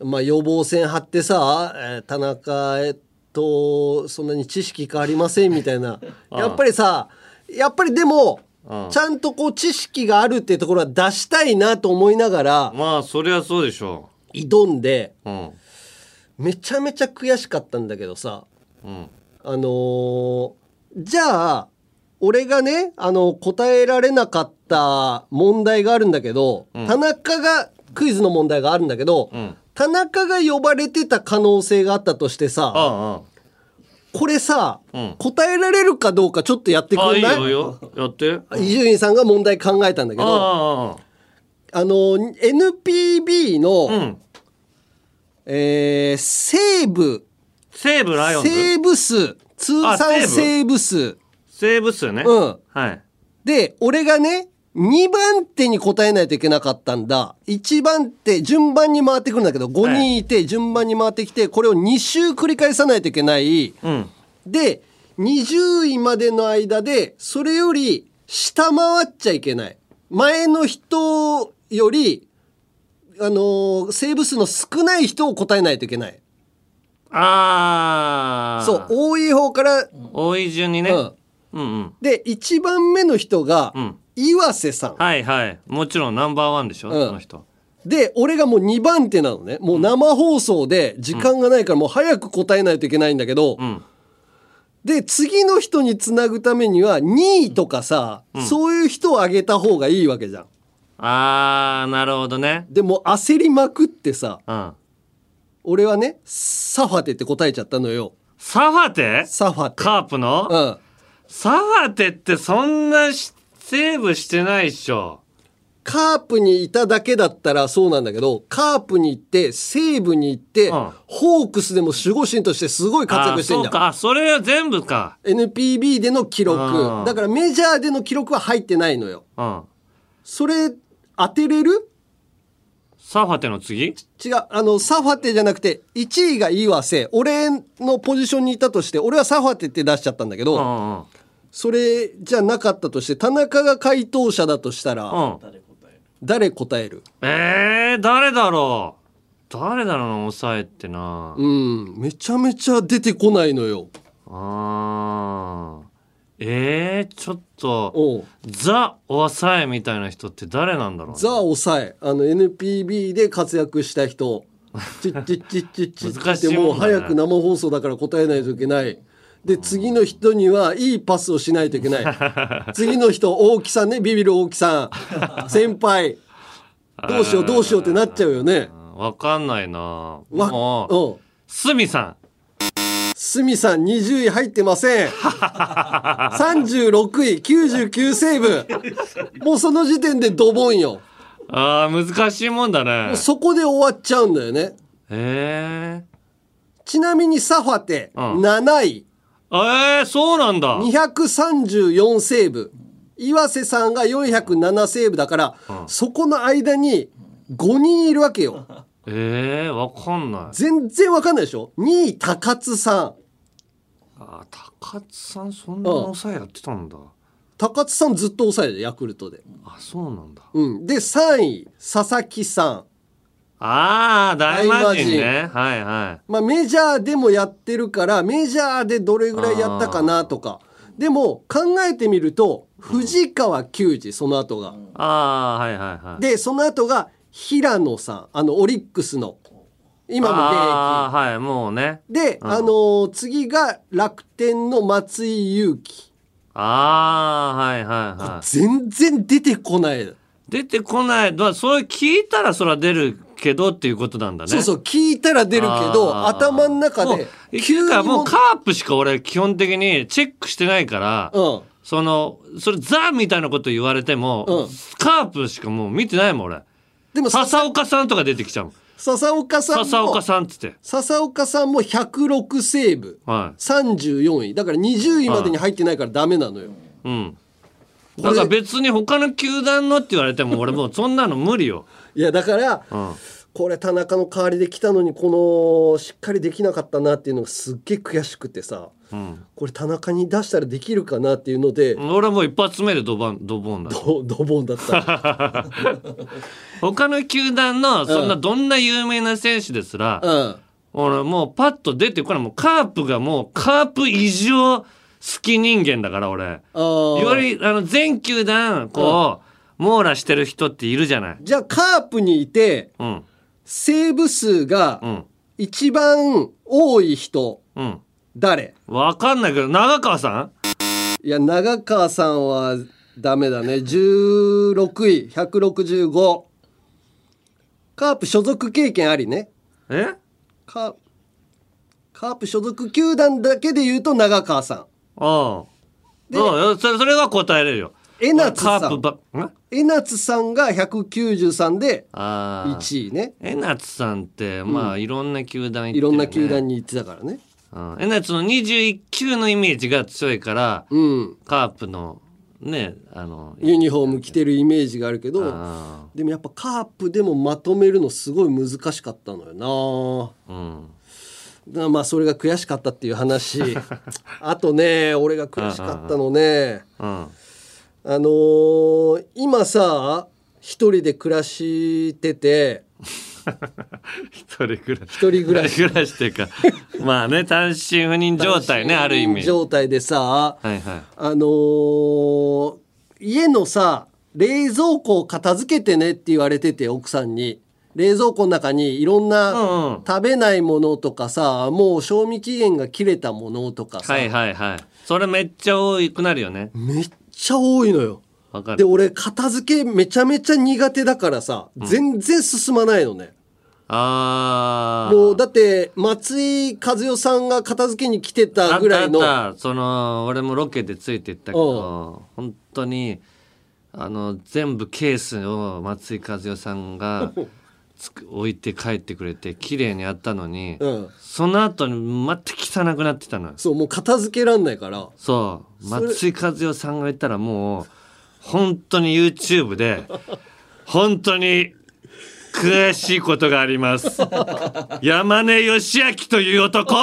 まあ予防線張ってさ、えー田中えっとそんなに知識変わりませんみたいな。やっぱりさやっぱりでも、うんちゃんとこう知識があるっていうところは出したいなと思いながらまあそりゃそうでしょ挑んでううん。めちゃめちゃ悔しかったんだけどさうんあのーじゃあ俺がねあの答えられなかった問題があるんだけど、田中がクイズの問題があるんだけど、ん。田中が呼ばれてた可能性があったとしてさあこれさ、ん。答えられるかどうかちょっとやってくんない？やって。あ伊集院さんが問題考えたんだけどああの NPB の、うん。えー西武西武ライオンズ？セーブ数。通算セーブ数。西武っすよね。うん。はい。で、俺がね、2番手に答えないといけなかったんだ。1番手、順番に回ってくるんだけど、5人いて、順番に回ってきて、これを2周繰り返さないといけない。うん。で、20位までの間で、それより下回っちゃいけない。前の人より、あのーセーブ数の少ない人を答えないといけない。ああそう、多い方から、多い順にね、うん。うんうん。で、1番目の人がうん、岩瀬さん。はいはい。もちろんナンバーワンでしょ、うん。その人。で、俺がもう2番手なのね。もう生放送で時間がないからもう早く答えないといけないんだけど、うん。で、次の人につなぐためには2位とかさ、そういう人をあげた方がいいわけじゃん。あーなるほどね。でもう焦りまくってさ、うん俺はね、サファテって答えちゃったのよ。サファテ？サファテ。カープの、うん。サファテってそんなしセーブしてないっしょ。カープにいただけだったらそうなんだけど、カープに行って、西武に行って、うん。ホークスでも守護神としてすごい活躍してんじゃん。あそうか。あそれは全部か。NPB での記録。うん。だからメジャーでの記録は入ってないのよ。うん。それ当てれる？サファテの次？違う。あのサファテじゃなくて1位が岩瀬俺のポジションにいたとして俺はサファテって出しちゃったんだけど、うんうんそれじゃなかったとして田中が回答者だとしたら、うん。誰答える？えー、誰だろう？誰だろうな抑えってな。うん。めちゃめちゃ出てこないのよ。あー。えー、ちょっとザ抑えみたいな人って誰なんだろうザ・抑えあの NPB で活躍した人。チッチッチッチッチッチッ難しいってもう早く生放送だから答えないといけないで次の人にはいいパスをしないといけない次の人大木さんねビビる大木さん先輩どうしようどうしようってなっちゃうよねわかんないなわもううんすみさんすみさん20位入ってません。36位99セーブ。もうその時点でドボンよ。あー難しいもんだね。そこで終わっちゃうんだよね。えちなみにサファテうん。7位。ー、えー、そうなんだ。234セーブ。岩瀬さんが407セーブだから、そこの間に5人いるわけよえー、わかんない。全然わかんないでしょ？2位高津さん。あ高津さんそんな抑えやってたんだ、高津さんずっと抑えてヤクルトで、あそうなんだ。うん、で3位佐々木さん。ああ大魔神大ねはいはい。まあメジャーでもやってるからメジャーでどれぐらいやったかなとか。でも考えてみると藤川球児その後が。ああはいはいはい。でその後が平野さんあのオリックスの。今も現役。はいもうね。で、あのー次が楽天の松井裕樹。ああはいはいはい。全然出てこない。出てこない。まあそれ聞いたらそら出るけどっていうことなんだね。そうそう、聞いたら出るけど、あー。頭の中もうで、急にももうカープしか俺基本的にチェックしてないから、うん。そのそれザみたいなこと言われても、うん。カープしかもう見てないもん俺でもさ笹岡さんとか出てきちゃう笹岡さんも笹岡さんっつって。笹岡さんも106セーブ。はい。34位。だから20位までに入ってないからダメなのよ。うん。だから別に他の球団のって言われても俺もうそんなの無理よ、いやだからうん、これ田中の代わりで来たのにこのしっかりできなかったなっていうのがすっげえ悔しくてさ。うん、これ田中に出したらできるかなっていうので、俺はもう一発目でドバンドボンだ。ドドボンだった。他の球団のそんなどんな有名な選手ですら、うん。俺もうパッと出てこない。もうカープがもうカープ異常好き人間だから俺。あー。いわゆるあの全球団こう、網羅してる人っているじゃない。じゃあカープにいてうんセーブ数がうん。一番多い人うん。誰？わかんないけど長川さん？いや長川さんはダメだね。16位165カープ所属経験ありね。え？カカープ所属球団だけで言うと長川さん。ああ。そうそれそれは答えれるよ。江夏さん。カープばん？江夏さんが193でああ1位ね。江夏さんってまあ、いろんな球団行ってる、ね、いろんな球団に行ってたからね。うん。江夏の21球のイメージが強いから、うん。カープのねあのユニフォーム着てるイメージがあるけどあでもやっぱカープでもまとめるのすごい難しかったのよな。ーうん。だまあそれが悔しかったっていう話。あとね俺が悔しかったのね。うんあのー今さ一人で暮らしてて。一人暮らし。一人暮らし。暮らしっていうか まあね単身赴任状態ねある意味。状態でさはいはい。あのー家のさ冷蔵庫を片付けてねって言われてて奥さんに。冷蔵庫の中にいろんうんうなん。食べないものとかさもう賞味期限が切れたものとかさ、はいはいはい。それめっちゃ多くなるよね。めっちゃ多いのよ。で俺片付けめちゃめちゃ苦手だからさ全然進まないのね。ああもうだって松井和代さんが片付けに来てたぐらいのあったその俺もロケでついてったけど本当にあの全部ケースを松井和代さんが 置いて帰ってくれて綺麗にやったのに、うん、その後にまた汚くなってたのよ。そうもう片付けらんないから。そう。松井和代さんが言ったらもう本当に YouTube で 本当に悔しいことがあります。山根義明という男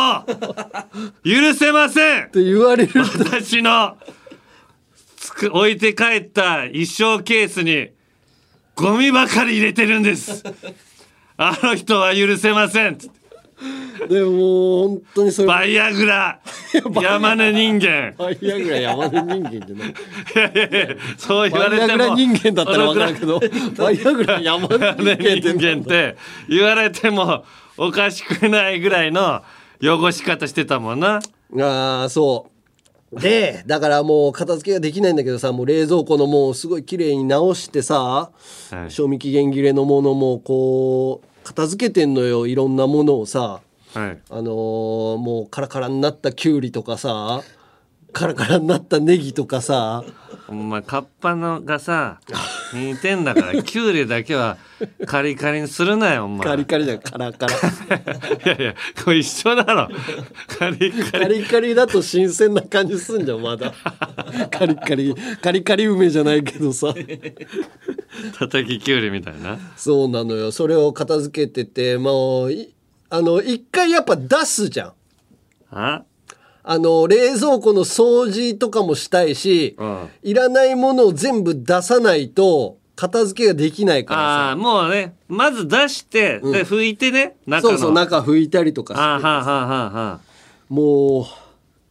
許せません。って言われる私のつく置いて帰った衣装ケースにゴミばかり入れてるんですあの人は許せません。でももう本当にそれバイアグラ。山根人間。バイアグラ山根人間じゃないいやいやいやそう言われてもバイアグラ人間だったら分かるけど バイアグラ山根人間ねって。人間って言われてもおかしくないぐらいの汚し方してたもんな。ああそうでだからもう片付けができないんだけどさもう冷蔵庫のもうすごい綺麗に直してさはい。賞味期限切れのものもこう片付けてんのよいろんなものをさ。はい。あのーもうカラカラになったきゅうりとかさカラカラになったネギとかさお前カッパのがさ似てんだからキュウリだけはカリカリにするなよお前。カリカリだよカラカラ いやいやこれ一緒だろ。カリカカリ。リカリだと新鮮な感じすんじゃんまだカリカリカリカリ梅じゃないけどさ叩きキュウリみたいな。そうなのよそれを片付けててもういあの一回やっぱ出すじゃんあ？あの冷蔵庫の掃除とかもしたいし、うんいらないものを全部出さないと片付けができないからあーもうねまず出して、で拭いてねさ中の。そうそう中拭いたりとかしてあーはあはあはあはあ。も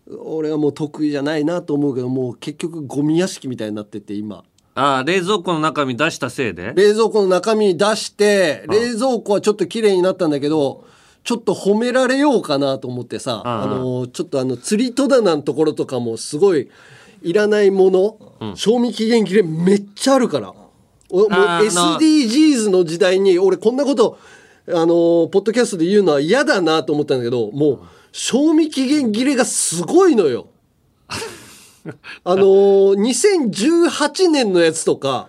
う俺はもう得意じゃないなと思うけどもう結局ゴミ屋敷みたいになってて今あー冷蔵庫の中身出したせいで？冷蔵庫の中身出して冷蔵庫はちょっと綺麗になったんだけどちょっと褒められようかなと思ってさああ。のちょっとあの釣り戸棚のところとかもすごいいらないもの、賞味期限切れめっちゃあるから。おもう SDGs の時代に俺こんなことあのポッドキャストで言うのは嫌だなと思ったんだけどもう賞味期限切れがすごいのよ。あのー、2018年のやつとか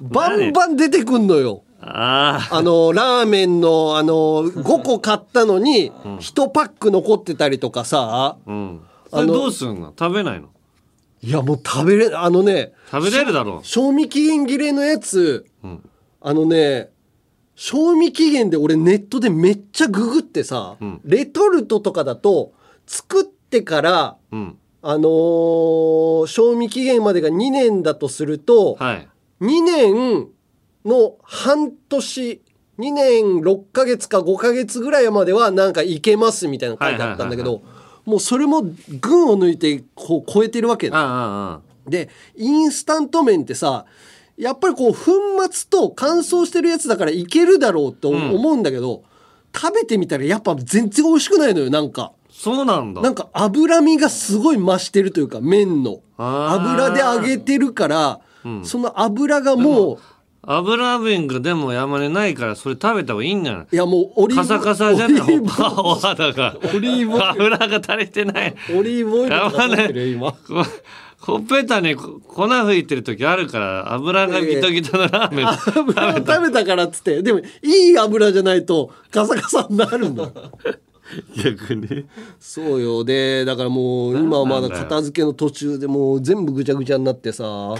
バンバン出てくんのよああのラーメンのあの5個買ったのに1パック残ってたりとかさ。あうん。それどうすんの？食べないの？いやもう食べれあのね食べれるだろ賞味期限切れのやつ、ん。あのね賞味期限で俺ネットでめっちゃググってさ、ん。レトルトとかだと作ってからううん。あのー賞味期限までが2年だとすると、はい。2年の半年2年6ヶ月か5ヶ月ぐらいまではなんかいけますみたいなの書いてあったんだけはいどもうそれも群を抜いてこう超えてるわけ。でインスタント麺ってさやっぱりこう粉末と乾燥してるやつだからいけるだろうと思うんだけど、食べてみたらやっぱ全然美味しくないのよなんか。そうなんだ。なんか脂身がすごい増してるというか麺の。油で揚げてるから、その油がもう油分がでも山根ないからそれ食べた方がいいんじゃない？いやもうオリーブカサカサじゃない。お肌がオリーブ。油が足りてない。オリーブオイルとかてるよ今。こほっぺたにこ粉吹いてる時あるから油がギトギトのラーメン油を食べたからっつって。でもいい油じゃないとカサカサになるの逆に。そうよ。でだからもう今はまだ片付けの途中でもう全部ぐちゃぐちゃになってさ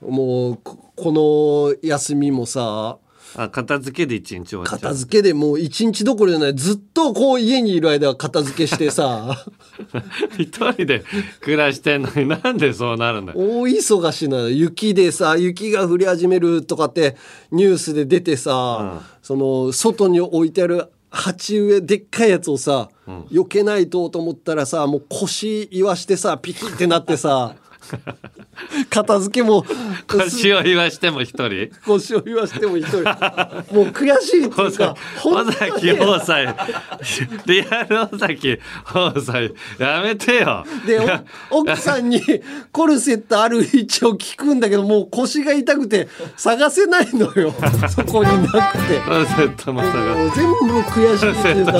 もうここの休みもさあ片付けで一日終わっちゃ片う付けでもう一日どころじゃない。ずっとこう家にいる間は片付けしてさ。一人で暮らしてんのになんでそうなるんだよ大忙しなの。雪でさ雪が降り始めるとかってニュースで出てさ、その外に置いてある鉢植えでっかいやつをさ、避けないとと思ったらさもう腰言わしてさピキってなってさ 片付けも腰を言わしても一人？腰を言わしても一人。もう悔しいっていうか尾崎放菜リアル尾崎放菜やめてよ。でお奥さんにコルセットある位置を聞くんだけどもう腰が痛くて探せないのよ。そこになくて。コンセットも探全部悔しいってセいうか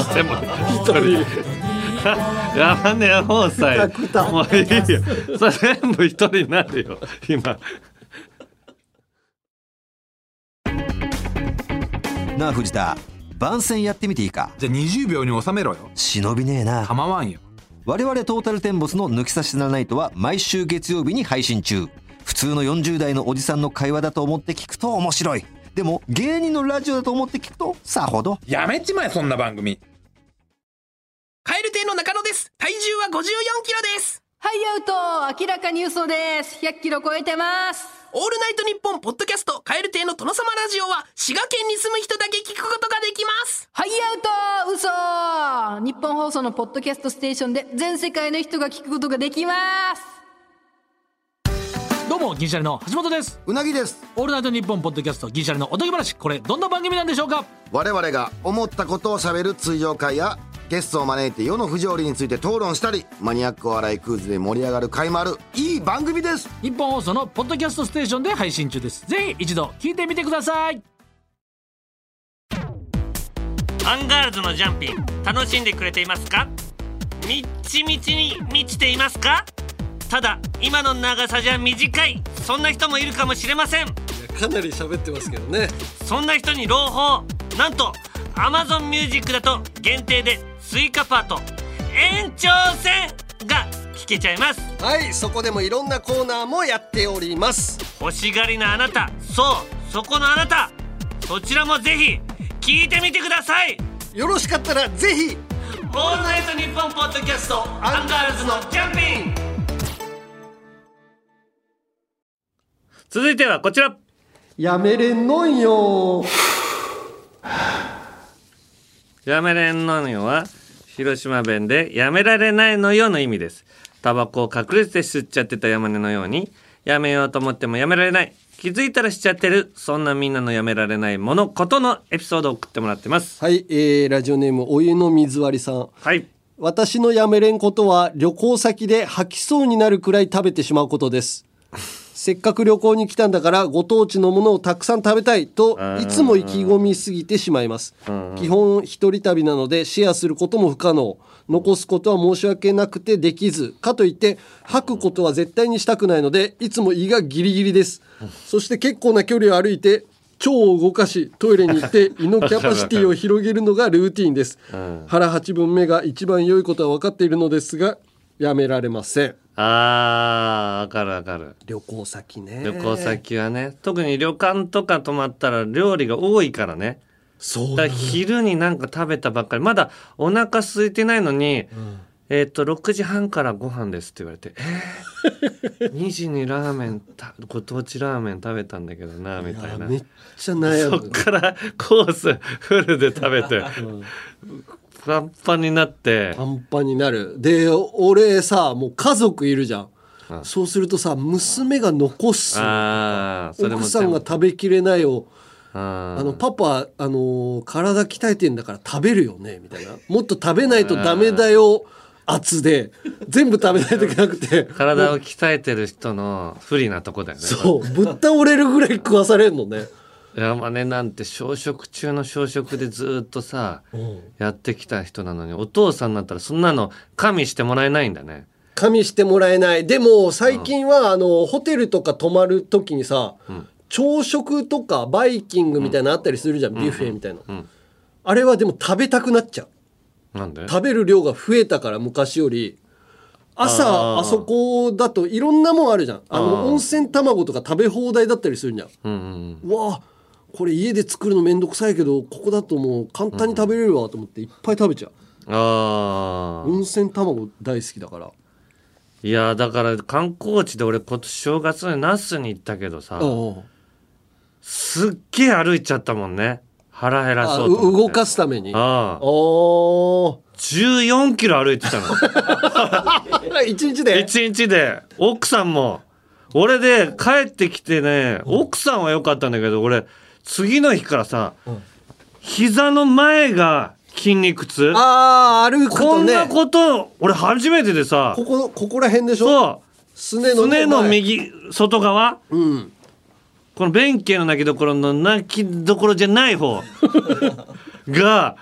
一人 やまねえ放菜くたもういいよ。それ全部一人になるよ今。なあ藤田。番宣やってみていいか？じゃあ20秒に収めろよ。忍びねえな。構わんよ。我々トータルテンボスの抜き差しならないとは毎週月曜日に配信中。普通の40代のおじさんの会話だと思って聞くと面白い。でも芸人のラジオだと思って聞くとさほど。やめちまえそんな番組カエル亭の中野です。体重は54キロです。はい、アウト明らかに嘘です。100キロ超えてます。オールナイトニッポンポッドキャスト、カエル亭の殿様ラジオは、滋賀県に住む人だけ聞くことができます。はい、アウト嘘日本放送のポッドキャストステーションで全世界の人が聞くことができます。どうも銀シャリの橋本ですうなぎですオールナイトニッポンポッドキャスト銀シャリのおとぎ話これどんな番組なんでしょうか？我々が思ったことをしゃべる通常会やゲストを招いて世の不条理について討論したりマニアックお笑いクイズで盛り上がる回もあるいい番組です。ニッポン放送のポッドキャストステーションで配信中です。ぜひ一度聞いてみてください。アンガールズのジャンピン楽しんでくれていますか？みっちみちに満ちていますか？ただ今の長さじゃ短いそんな人もいるかもしれません。かなり喋ってますけどね。そんな人に朗報。なんと Amazon Music だと限定で追加パート。延長戦が聞けちゃいます。はいそこでもいろんなコーナーもやっております。欲しがりなあなた。そうそこのあなた。そちらもぜひ聞いてみてください。よろしかったらぜひ。オールナイトニッポンポッドキャストアンガールズのジャンピン続いてはこちら。やめれんのんよやめれんのよは広島弁でやめられないのよの意味です。タバコを隠れて吸っちゃってた山根のようにやめようと思ってもやめられない。気づいたらしちゃってる。そんなみんなのやめられないものことのエピソードを送ってもらってます。はい、えー、ラジオネームお湯の水割りさん。はい。私のやめれんことは旅行先で吐きそうになるくらい食べてしまうことですせっかく旅行に来たんだからご当地のものをたくさん食べたいといつも意気込みすぎてしまいます。基本一人旅なのでシェアすることも不可能。残すことは申し訳なくてできず。かといって吐くことは絶対にしたくないのでいつも胃がギリギリです。そして結構な距離を歩いて腸を動かしトイレに行って 胃のキャパシティを広げるのがルーティンです、腹8分目が一番良いことは分かっているのですがやめられません。あーわかるわかる。旅行先ね。旅行先はね特に旅館とか泊まったら料理が多いからね。そうだから昼になんか食べたばっかり。まだお腹空いてないのに、えっ、と6時半からご飯ですって言われてえー、2時にラーメンたご当地ラーメン食べたんだけどなみたいな。めっちゃ悩む。そっからコースフルで食べて、パンパンになって。パンパンになる。で俺さもう家族いるじゃん、そうするとさ娘が残す。奥さんが食べきれないを。ああ。のパパ、あのー体鍛えてんだから食べるよねみたいな。もっと食べないとダメだよ圧で。全部食べないといけなくて。体を鍛えてる人の不利なとこだよねそう。ぶっ倒れるぐらい食わされんのね山根なんて小食中の小食でずっとさやってきた人なのにお父さんになったらそんなの加味してもらえないんだね。加味してもらえない。でも最近は、あのホテルとか泊まる時にさ、朝食とかバイキングみたいなのあったりするじゃん、ビュッフェみたいな、ん。あれはでも食べたくなっちゃう。なんで？食べる量が増えたから昔より。朝あそこだといろんなもんあるじゃん。あの温泉卵とか食べ放題だったりするじゃんうんうん。うわこれ家で作るのめんどくさいけどここだともう簡単に食べれるわと思っていっぱい食べちゃう、ああ温泉卵大好きだから。いやだから観光地で俺今年正月に那須に行ったけどさあすっげえ歩いちゃったもんね。腹減らあそうと思って。動かすために。ああ。お14キロ歩いてたの。一日で？一日で。奥さんも。俺で帰ってきてね奥さんは良かったんだけど俺次の日からさ、膝の前が筋肉痛。ああ歩くことんねなこと俺初めてでさ。ここここら辺でしょ？そう。すねのの前。右外側、うん。この弁慶の泣きどころの泣きどころじゃない方。が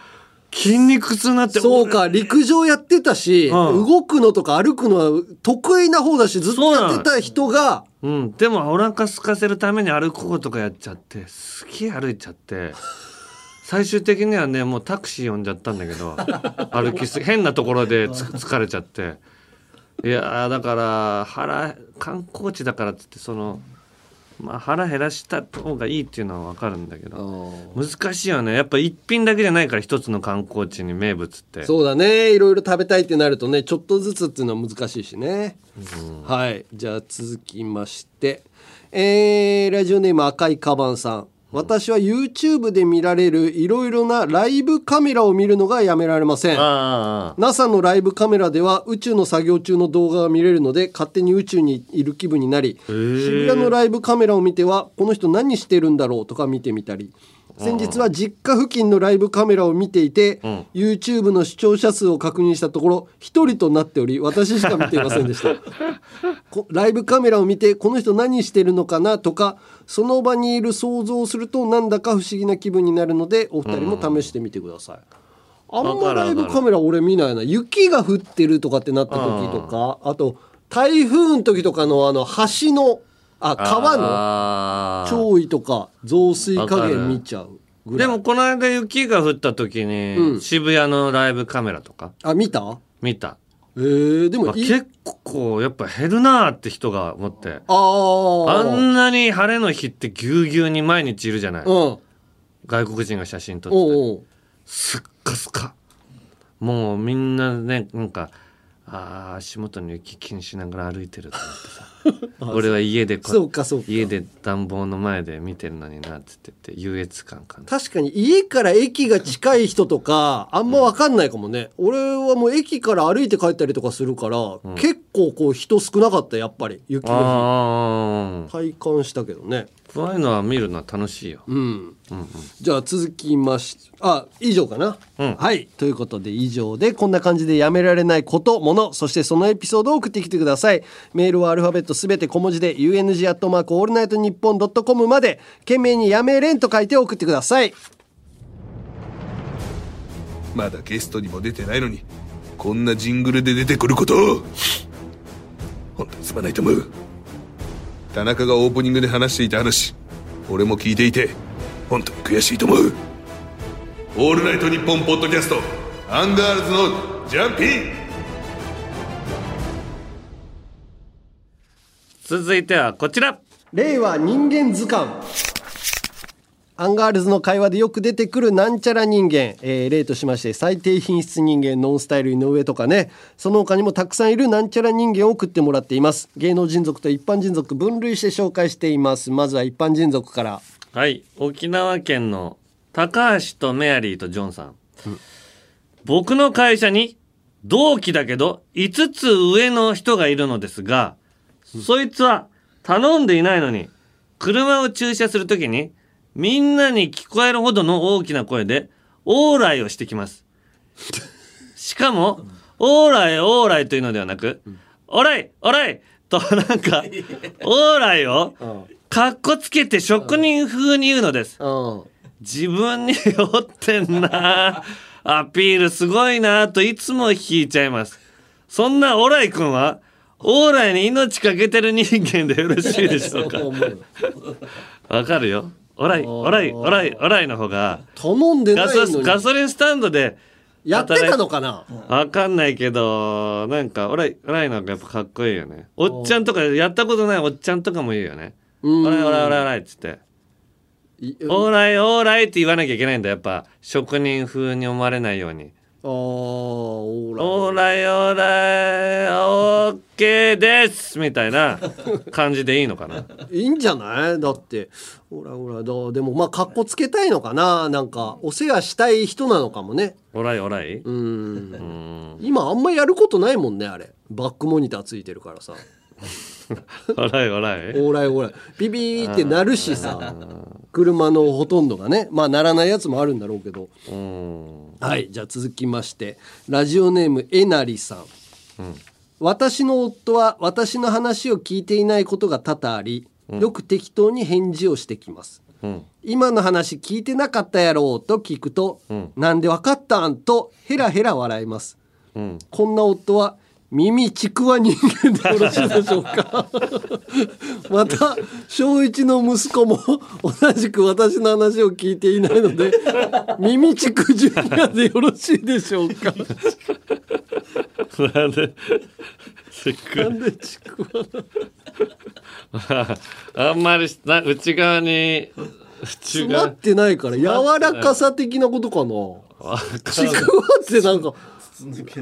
筋肉痛になってそうか陸上やってたし、うん。動くのとか歩くのは得意な方だしずっとやってた人がうん、でもお腹空かせるために歩こうとかやっちゃってすげえ歩いちゃって。最終的にはねもうタクシー呼んじゃったんだけど 歩きすぎ変なところでつ疲れちゃって。いやーだから腹観光地だからっつってその、まあ、腹減らした方がいいっていうのは分かるんだけど難しいよね。やっぱ一品だけじゃないから一つの観光地に名物って。そうだね。いろいろ食べたいってなるとねちょっとずつっていうのは難しいしね、はい。じゃあ続きまして。えーラジオネーム赤いカバンさん私は YouTube で見られるいろいろなライブカメラを見るのがやめられません。あ NASA のライブカメラでは宇宙の作業中の動画が見れるので勝手に宇宙にいる気分になり渋谷のライブカメラを見てはこの人何してるんだろうとか見てみたり先日は実家付近のライブカメラを見ていて、YouTube の視聴者数を確認したところ一人となっており私しか見ていませんでした。こライブカメラを見てこの人何してるのかなとかその場にいる想像をするとなんだか不思議な気分になるのでお二人も試してみてください、あんまライブカメラ俺見ないな。雪が降ってるとかってなった時とかあと台風の時とかのあの橋のあ川の？潮位とか増水加減見ちゃうぐらい。でもこの間雪が降った時に、うん。渋谷のライブカメラとか？あ見た？見た。えー、でも結構やっぱ減るなーって人が思って。あー。あんなに晴れの日ってぎゅうぎゅうに毎日いるじゃない、うん。外国人が写真撮って。おうおう。すっかすか。もうみんなねなんかあー足元に雪気にしながら歩いてると思ってさ 俺は家でこそうかそうか。家で暖房の前で見てるのになっつってて優越感感じ。確かに家から駅が近い人とかあんま分かんないかもね、俺はもう駅から歩いて帰ったりとかするから、結構こう人少なかったやっぱり。雪のあ日体感したけどね。あこういうのは見るのは楽しいよ、うん。うんうんじゃあ続きましあ以上かな、はい。ということで以上でこんな感じでやめられないことものそしてそのエピソードを送ってきてください。メールはアルファベットすべて小文字で UNG アットマークオールナイトニッポンドットコムまで懸命にやめれんと書いて送ってください。まだゲストにも出てないのにこんなジングルで出てくること本当にすまないと思う田中がオープニングで話していた話俺も聞いていて本当に悔しいと思う「オールナイトニッポン」ポッドキャストアンガールズのジャンピン。続いてはこちら。令和人間図鑑アンガールズの会話でよく出てくるなんちゃら人間、えー例としまして最低品質人間ノンスタイル井上とかね。その他にもたくさんいるなんちゃら人間を送ってもらっています。芸能人族と一般人族分類して紹介しています。まずは一般人族から。はい。沖縄県の高橋とメアリーとジョンさん、僕の会社に同期だけど5つ上の人がいるのですが、そいつは頼んでいないのに車を駐車するときにみんなに聞こえるほどの大きな声でオーライをしてきます。しかもオーライオーライというのではなく、オーライオーライとなんかオーライをかっこつけて職人風に言うのです、自分に酔ってんな。アピールすごいなといつも引いちゃいます。そんなオーライ君はオーライに命かけてる人間でよろしいでしょうか？わかるよオライオライオライオライの方が頼んでないガのに。ソガソリンスタンドでやってたのかな？わかんないけどなんかオライオライの方がやっぱかっこいいよね。おっちゃんとかやったことないおっちゃんとかもいいよね。うん。オライオライオライオライっつって。オーライオーライって言わなきゃいけないんだやっぱ職人風に思われないようにオーライ。オーライオーライ。オッケーです。みたいな 感じでいいのかな。いいんじゃない？だって。ほらほらだでもまあかっこつけたいのかな？なんかお世話したい人なのかもね。オーライオーライ？うん。今あんまやることないもんねあれ。バックモニターついてるからさオーライオーライオーライオーライビビーってなるしさ車のほとんどがね。まあならないやつもあるんだろうけど。はいじゃあ続きまして。ラジオネームえなりさん、私の夫は私の話を聞いていないことが多々あり、よく適当に返事をしてきます。うん。今の話聞いてなかったやろうと聞くと、なんでわかったんとヘラヘラ笑います、うん。こんな夫は耳ちくわ人間でよろしいでしょうか？また小一の息子も同じく私の話を聞いていないので耳ちくジュニアでよろしいでしょうか？なんでちくわあんまりな内側に詰まってないから柔らかさ的なことかな？ちくわってなんか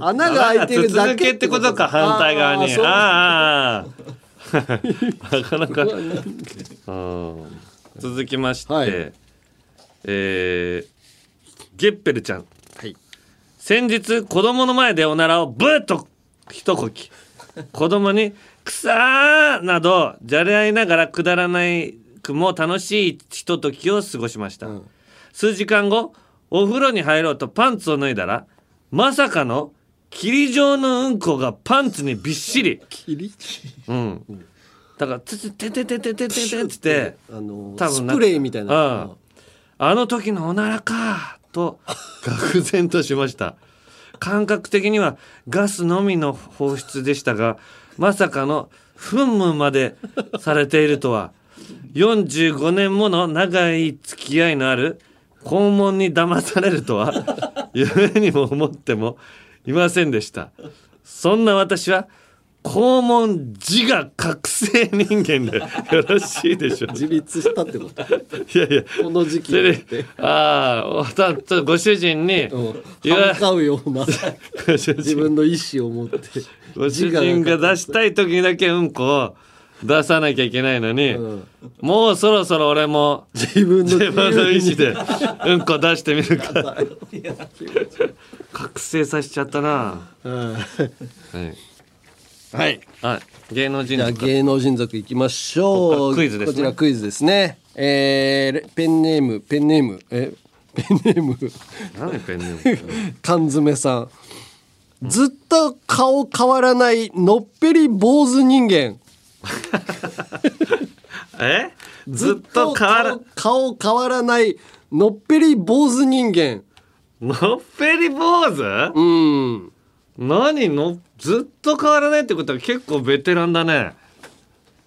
穴が開いてるだけ続けってことか反対側に。ああああなかなか、うん、続きまして、えーゲッペルちゃん、先日子供の前でおならをブーッと一こき子供に「くさー」などじゃれ合いながらくだらないくも楽しいひとときを過ごしました、数時間後お風呂に入ろうとパンツを脱いだらまさかの霧状のうんこがパンツにびっしり。霧うん。だからつつてててててててってあの多分スプレーみたいな。うん。あの時のおならかと愕然としました。感覚的にはガスのみの放出でしたがまさかの噴霧までされているとは。45年もの長い付き合いのある肛門に騙されるとは 夢にも思ってもいませんでした。そんな私は肛門自我覚醒人間でよろしいでしょう自立したってこと？いやいや。この時期って。ああおたご主人に言うような 自分の意思を持って。ご主人が出したい時にだけうんこを出さなきゃいけないのに、もうそろそろ俺も自分の意思でうんこ出してみるか。覚醒させちゃったな。はい。はい。はい。芸能人じゃあ芸能人族いきましょう。クイズですね。こちらクイズですね。えーレペンネームペンネーム。えペンネーム。何ペンネーム？缶詰さん。ずっと顔変わらないのっぺり坊主人間 え？ずっと変わら顔顔変わらないのっぺり坊主人間。のっぺり坊主？うん。何？のずっと変わらないってことは結構ベテランだね。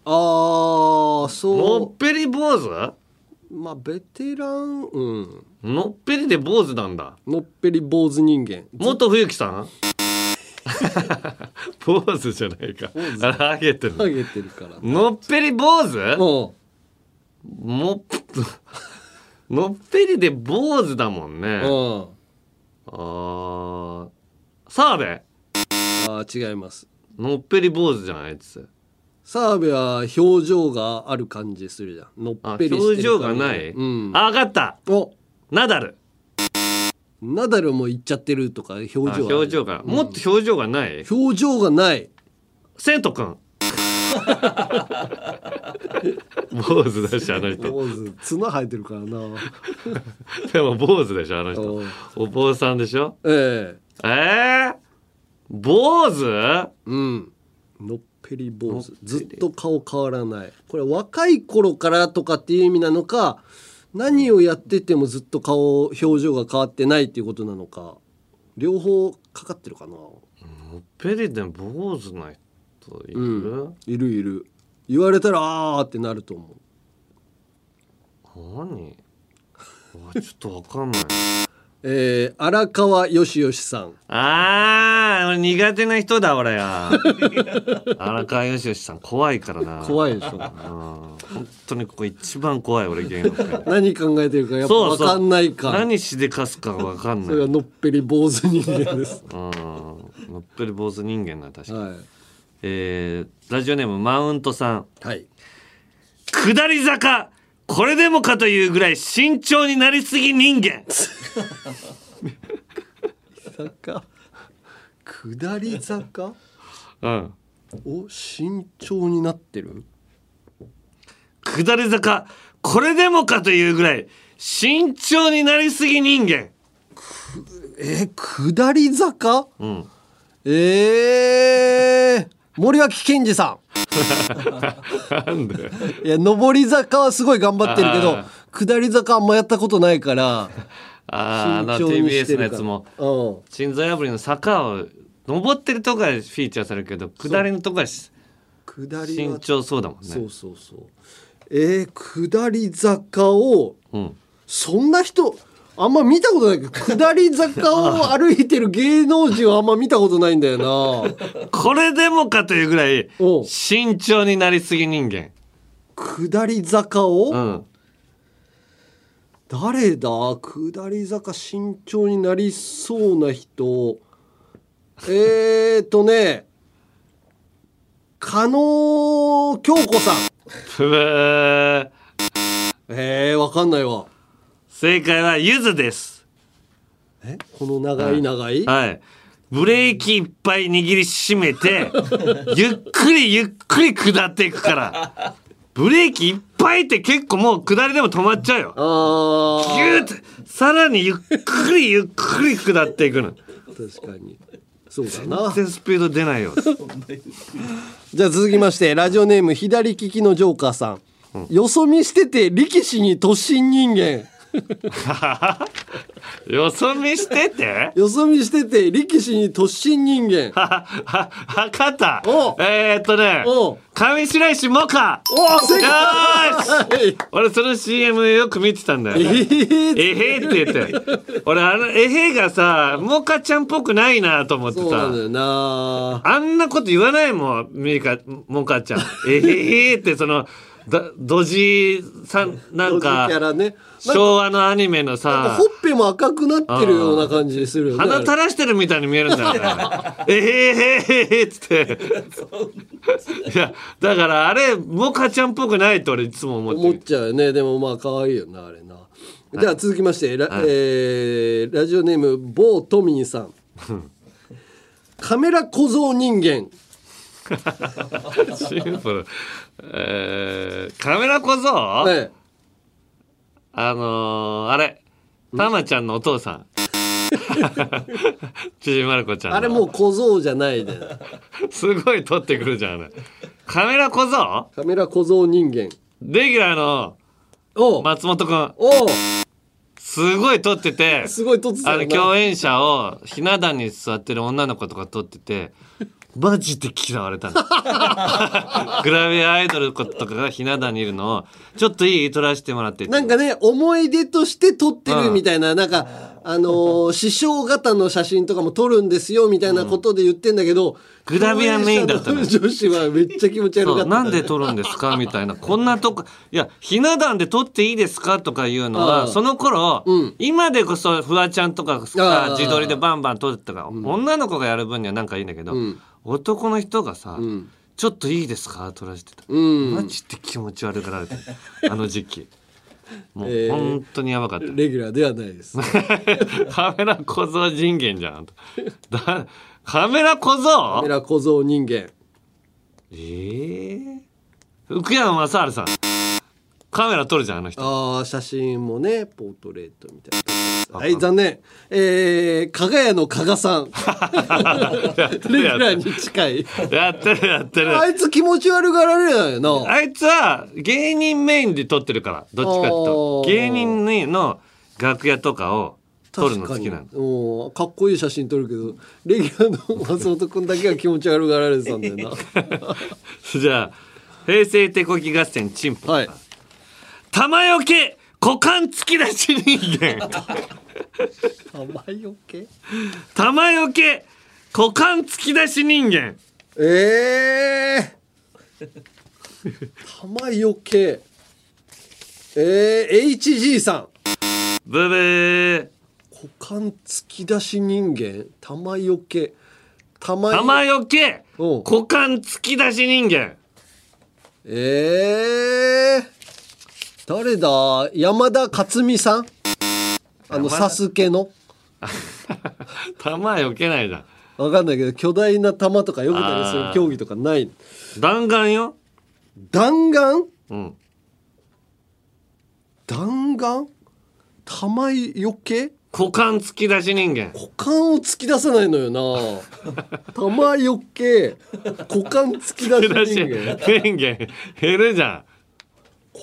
あーそう。のっぺり坊主？まあベテラン？うん。のっぺりで坊主なんだ。のっぺり坊主人間。元冬木さん？坊主じゃないか。あれハゲてる。ハゲてるから。のっぺり坊主？もっ のっぺりで坊主だもんね。うん。あー。澤部？あー違います。のっぺり坊主じゃんあいつ澤部は表情がある感じするじゃん。のっあぺりしてる表情がない、うん。あ分かった。お。ナダルナダルも言っちゃってるとか表情表情が、もっと表情がない？表情がない。セント君坊主だしあの人。坊主角生えてるからな。でも坊主でしょあの人。お坊さんでしょ？ええ。ー、坊主？うん。のっぺり坊主。ずっと顔変わらない。これ若い頃からとかっていう意味なのか何をやっててもずっと顔表情が変わってないっていうことなのか両方かかってるかな？のっぺりで坊主な人いる、うん。いるいる。言われたらあーってなると思う。何？ちょっとわかんないえー、荒川よしよしさん。あー俺苦手な人だ俺が 荒川よしよしさん怖いからな。怖いでしょ。うん。本当にここ一番怖い俺芸能界何考えてるかやっぱ分かんないか。何しでかすかわかんない。それはのっぺり坊主人間です。うん。のっぺり坊主人間な確かに、はい。えーラジオネームマウントさん。はい。下り坂これでもかというぐらい慎重になりすぎ人間。坂。下り坂？うん。を慎重になってる？下り坂。これでもかというぐらい慎重になりすぎ人間。えー、下り坂？うん。えー、森脇健児さ なんで？ん いや上り坂はすごい頑張ってるけどあ下り坂あんまやったことないからあーあ TBS のやつも。うん。心臓破りの坂を登ってるとこはフィーチャーされるけど下りのとこはし下りは慎重そうだもんね。そうそうそう。えー、下り坂をうん。そんな人あんま見たことないけど下り坂を歩いてる芸能人はあんま見たことないんだよな。これでもかというぐらい慎重になりすぎ人間。下り坂を、うん。誰だ？下り坂慎重になりそうな人。えーとね加納京子さん。えー、わかんないわ正解はゆずです。え？この長い長い、はい。ブレーキいっぱい握りしめて ゆっくりゆっくり下っていくから。ブレーキいっぱいって結構もう下りでも止まっちゃうよ。あギューってさらにゆっくりゆっくり下っていくの。確かに。そうだな。全然スピード出ないよ。じゃあ続きましてラジオネーム左利きのジョーカーさん、よそ見してて力士に突進人間 よそ見してて？よそ見してて力士に突進人間。ははかった。えー、っとね上白石萌歌。お正よ解俺その CM よく見てたんだよ、ね、えーえって言って。俺あのえへーがさ萌歌ちゃんっぽくないなと思ってさそうなんだよな。あんなこと言わないもんミカ萌歌ちゃん。えへーってそのだドジさんなんか昭和のアニメのさほっぺも赤くなってるような感じするよね鼻垂らしてるみたいに見えるんだよね。えへへへへっつって。いや、だからあれ、モカちゃんっぽくないと俺いつも思って思っちゃうよねでもまあ可愛いよなあれなじゃあ続きましてラ,、はいえーラジオネーム某トミーさんカメラ小僧人間シンプル。えー、カメラ小僧、ねあのー、あれ、たまちゃんのお父さん。ちびまる子ちゃんの。あれもう小僧じゃないで すごい撮ってくるじゃん。カメラ小僧？カメラ小僧人間。レギュラーの松本くん。おすごい撮っててすごい撮ってたあの共演者をひな壇に座ってる女の子とか撮っててマジで嫌われたの。グラビアアイドル子とかがひな壇にいるのをちょっといい撮らせてもらって。なんかね思い出として撮ってるみたいな、なんかあのー師匠方の写真とかも撮るんですよみたいなことで言ってんだけど、グラビアメインだった女子はめっちゃ気持ち悪かったそう。なんで撮るんですかみたいな。こんなとこいやひな壇で撮っていいですかとかいうのはその頃、今でこそフワちゃんとか自撮りでバンバン撮ってたから、女の子がやる分にはなんかいいんだけど、男の人がさ、ちょっといいですか？撮らせてた、うん。マジで気持ち悪がられてあの時期。もうえー本当にやばかった、レギュラーではないです。カメラ小僧人間じゃん。だカメラ小僧？カメラ小僧人間。ええ福山雅治さんカメラ撮るじゃんあの人。ああ写真もねポートレートみたいな。はい残念。えー、加賀屋の加賀さん。レギュラーに近い。やってるやってる。あいつ気持ち悪がられないよな。あいつは芸人メインで撮ってるからどっちかっていうと。芸人の楽屋とかを撮るの好きなの。のかっこいい写真撮るけどレギュラーの松本君だけは気持ち悪がられてたんだよな。じゃあ平成手こき合戦チンポはい玉よけ股間突き出し人間。玉よけ？玉よけ股間突き出し人間。ええー、玉よけ。えー、HG さん。ブブー。股間突き出し人間？玉よけ。玉玉よけ股間突き出し人間。えー、誰だ？山田勝美さん？あのサスケの？玉よけないじゃん。わかんないけど巨大な玉とかよけたりする競技とかない弾丸よ。弾丸？うん。弾丸？玉よけ？股間突き出し人間。股間を突き出さないのよな。玉よけ？股間突き出し人間。人間。減るじゃん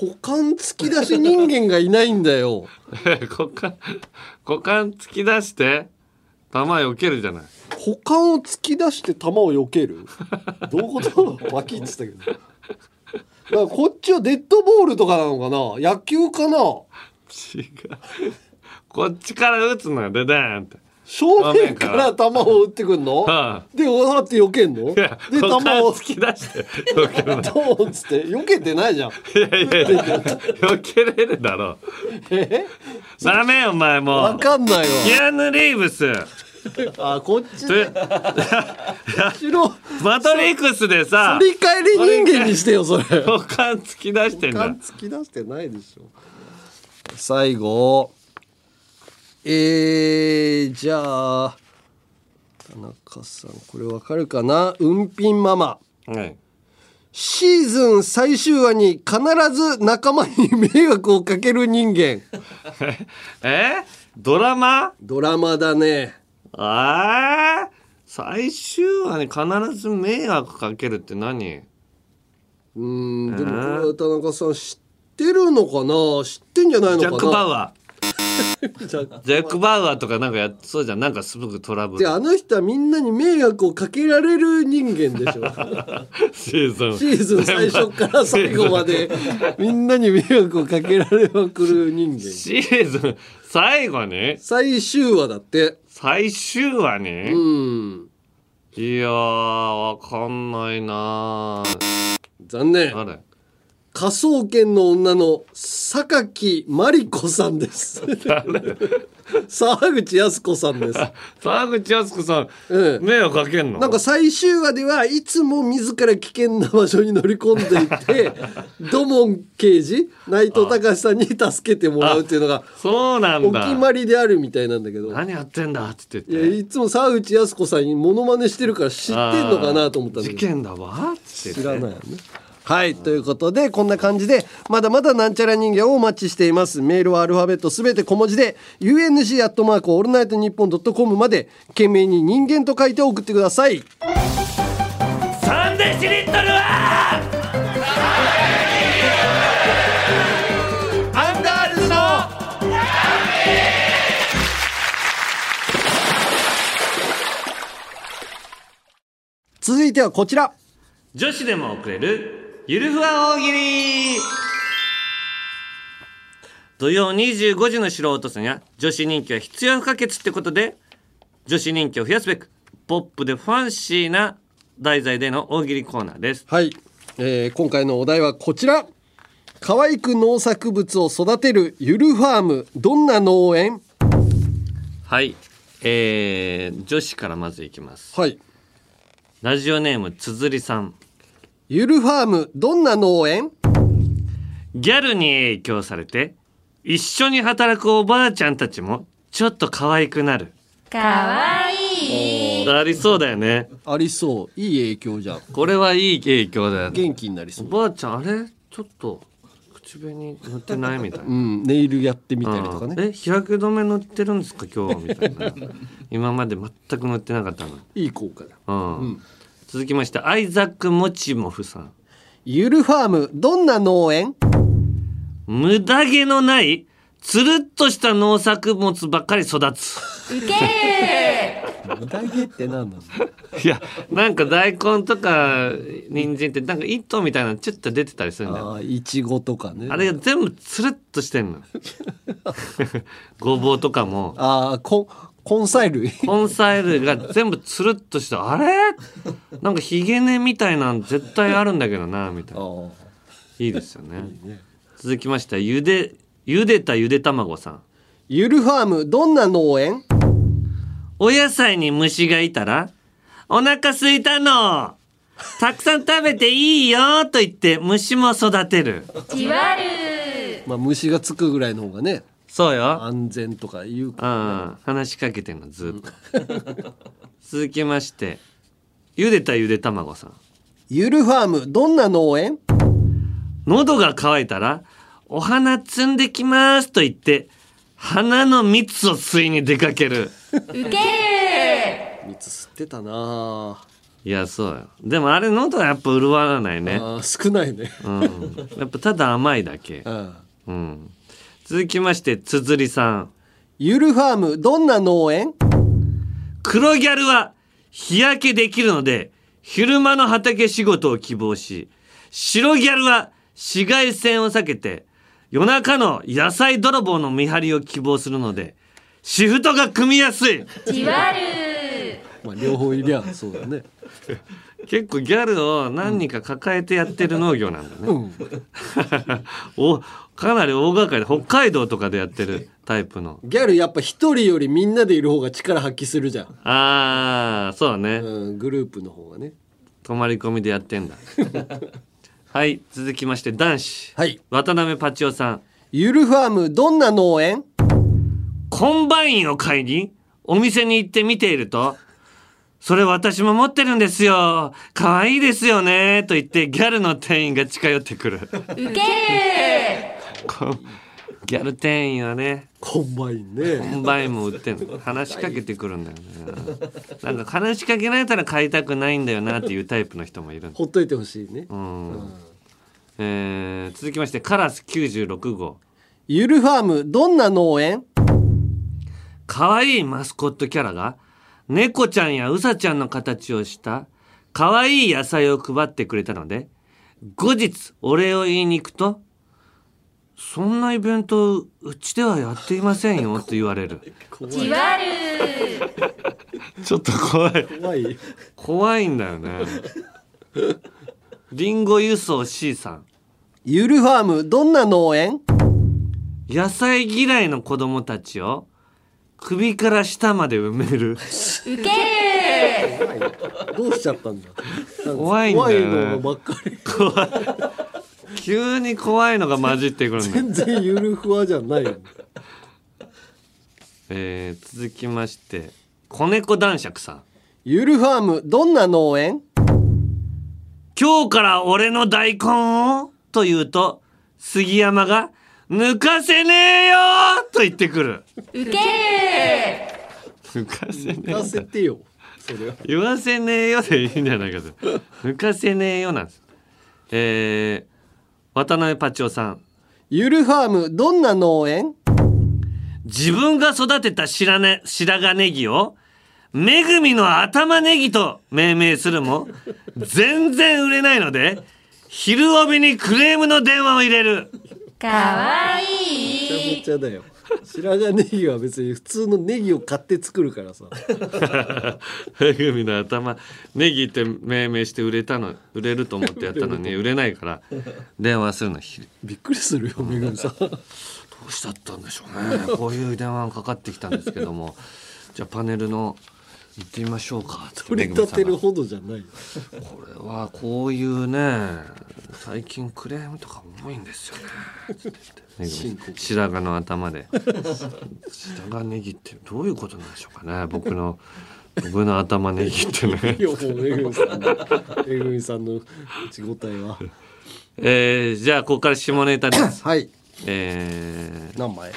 股間突き出し人間がいないんだよ。股間股間突き出して玉よけるじゃない。股間を突き出して球を避ける？どういうこと？脇って言ってたけど。だからこっちはデッドボールとかなのかな？野球かな？違う。こっちから打つのよ。デデーンって正面から球を打ってくんの？はでわーって避けんの？で球を突き出して避けるのドーンっつって避けてないじゃん。いやいやいや避けれるだろ。え？ダメよお前もう。わかんないわ。キアヌ・リーブス。あこっちで。マトリックスでさ振り返り人間にしてよそれ。股間突き出してんだ。突き出してないでしょ。最後えー、じゃあ田中さんこれわかるかな？うんぴんママ。はい。シーズン最終話に必ず仲間に迷惑をかける人間。え？ドラマ？ドラマだね。ああ最終話に必ず迷惑かけるって何？うんでもこれ田中さん知ってるのかな？知ってんじゃないのかな？ジャック・バウアージャック・バウアーとかなんかやっそうじゃん。なんかすぐトラブル。であの人はみんなに迷惑をかけられる人間でしょ。シーズン。シーズン最初から最後まで みんなに迷惑をかけられまくる人間。シーズン最後に最終話だって。最終話にうん。いやーわかんないなー。残念。あれ科捜研の女の榊マリコさんです。沢口靖子さんです。沢口靖子さん、迷惑かけんの？なんか最終話ではいつも自ら危険な場所に乗り込んでいって 土門刑事？内藤隆さんに助けてもらうっていうのがそうなんだ。お決まりであるみたいなんだけど。何やってんだってい言って。やいつも沢口靖子さんにモノマネしてるから知ってんのかなと思ったんだ事件だわ知らないよねはいということでこんな感じでまだまだなんちゃら人間をお待ちしています。メールはアルファベットすべて小文字で UNG アットマークオールナイトニッポンドットコムまで件名に人間と書いて送ってください。サンデシリットルはアンガールズの続いてはこちら。女子でも送れるゆるふわ大喜利。土曜25時の素人さんや女子人気は必要不可欠ってことで女子人気を増やすべくポップでファンシーな題材での大喜利コーナーです。はい、えー今回のお題はこちら。可愛く農作物を育てるゆるファーム。どんな農園？はい。えー、女子からまずいきます。はい。ラジオネームつづりさんゆるファームどんな農園？ギャルに影響されて一緒に働くおばあちゃんたちもちょっと可愛くなる。かわい。いありそうだよね。ありそう。いい影響じゃん。これはいい影響だよ元気になりそう。おばあちゃんあれ？ちょっと口紅塗ってないみたい。な うんネイルやってみたりとかね。うん。え日焼け止め塗ってるんですか今日みたいな。今まで全く塗ってなかったの。いい効果だ。うん、続きましてアイザック・モチモフさん。ゆるファームどんな農園？無駄毛のないつるっとした農作物ばっかり育つ。ウケ無駄毛って何なの？いやなんか大根とか人参ってなんか糸みたいなのちょっと出てたりするんだよ。あいちごとかね。あれが全部つるっとしてんの。ごぼうとかも。あーこ根菜類。根菜類が全部つるっとしてあれ？なんかひげ根みたいなん絶対あるんだけどなみたいな。いいですよね。続きましてゆでゆでたゆで卵さん。ゆるファームどんな農園？お野菜に虫がいたらお腹すいたの。たくさん食べていいよと言って虫も育てる。じわる。まあ虫がつくぐらいの方がねそうよ。安全とか言うかうん。話しかけてんのずっと。続きましてゆでたゆで卵さん。ゆるファームどんな農園？喉が渇いたらお花摘んできますと言って花の蜜を吸いに出かける。ウケる。蜜吸ってたな。あいやそうよ。でもあれ喉はやっぱ潤わないね。あー少ないね。うん。やっぱただ甘いだけ。うん。うん続きましてつづりさん。ゆるファームどんな農園？黒ギャルは日焼けできるので昼間の畑仕事を希望し白ギャルは紫外線を避けて夜中の野菜泥棒の見張りを希望するのでシフトが組みやすい。じわる。まあ両方いりゃそうだね。結構ギャルを何人か抱えてやってる農業なんだね、うん。おかなり大掛かりで北海道とかでやってる タイプの。ギャルやっぱ一人よりみんなでいる方が力発揮するじゃん、ああそうね、うん、グループの方がね。泊まり込みでやってんだ。はい続きまして男子。はい。渡辺パチオさん。ゆるファームどんな農園？コンバインを買いにお店に行って見ているとそれ私も持ってるんですよ。可愛いですよねと言ってギャルの店員が近寄ってくる。ウケ ギャル店員はねコンバインコねンバインも売ってんの。話しかけてくるんだよね。なんか話しかけられたら買いたくないんだよなっていうタイプの人もいるほっといてほしいね。うん。えー続きましてカラス96号。ゆるファームどんな農園？可愛いマスコットキャラが猫ちゃんやうさちゃんの形をした可愛い野菜を配ってくれたので後日お礼を言いに行くと「そんなイベントうちではやっていませんよ」と言われる。じわる。ちょっと怖い。怖い。怖いんだよね。リンゴ輸送 C さん。ゆるファームどんな農園？野菜嫌いの子供たちを首から下まで埋める。ウケる。どうしちゃったんだ？怖いんだよね。怖いのばっかり。怖い急に怖いのが混じってくるんだよ全然ゆるふわじゃない。よえー続きまして子猫男爵さん。ゆるファームどんな農園？今日から俺の大根を？と言うと、杉山が、抜かせねえよ！と言ってくる。ウケ抜かせねえ抜かせてよそれは。言わせねえよでいいんじゃないかと。抜かせねえよなんです。えー、渡辺パチオさん。ゆるファームどんな農園？自分が育てた白,、ね、白髪ネギを、めぐみの頭ネギと命名するも、全然売れないので、昼帯にクレームの電話を入れる。かわめちゃいめちゃだよ白髪ネギは別に普通のネギを買って作るからさ。めぐみの頭ネギって命名して売れたの売れると思ってやったのに売れないから電話するのひびっくりするよめぐみさんどうしちゃったんでしょうねこういう電話がかかってきたんですけどもじゃあパネルの行ってみましょうか取り立てるほどじゃないよこれはこういうね最近クレームとか多いんですよね白髪の頭で。白髪ネギってどういうことなんでしょうかね。僕の僕の頭ネギってね。いやもうめぐみさんのめぐみさんの口答えは。えー、じゃあここから下ネタです。はい。えー、何枚？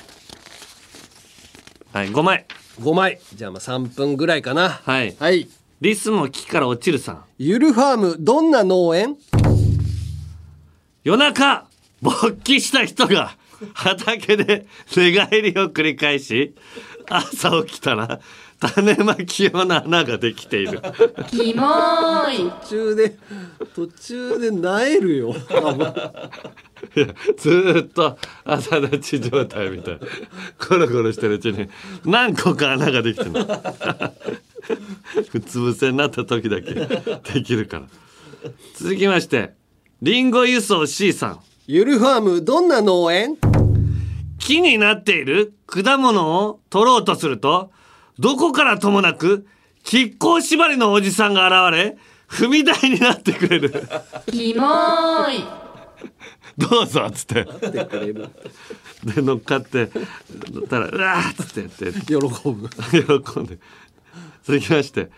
はい5枚。5枚。じゃあまあ3分ぐらいかな。はい。はい。リスも木から落ちるさん。ゆるファームどんな農園？夜中勃起した人が畑で寝返りを繰り返し朝起きたら種まき用の穴ができている。キモーい。途中で途中で萎えるよ。ずーっと朝立ち状態みたい。コロコロしてるうちに何個か穴ができてる。のうつ伏せになった時だけできるから。続きましてリンゴ輸送 C さんゆるファームどんな農園？木になっている果物を取ろうとするとどこからともなく亀甲縛りのおじさんが現れ踏み台になってくれる。キモーい。どうぞっつってで乗っかって乗ったらうわーっつってやって。喜ぶ。喜んで。続きまして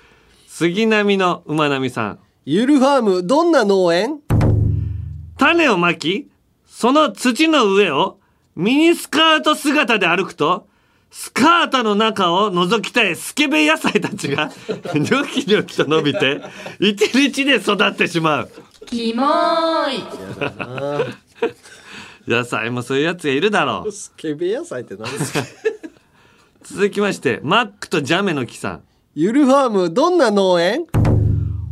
杉並の馬並さん。ゆるファームどんな農園？種をまきその土の上をミニスカート姿で歩くとスカートの中を覗きたいスケベ野菜たちが ニョキニョキと伸びて一日で育ってしまう。キモーい。野菜もそういうやつがいるだろう。スケベ野菜って何ですか？続きましてマックとジャメの木さん。ゆるファームどんな農園？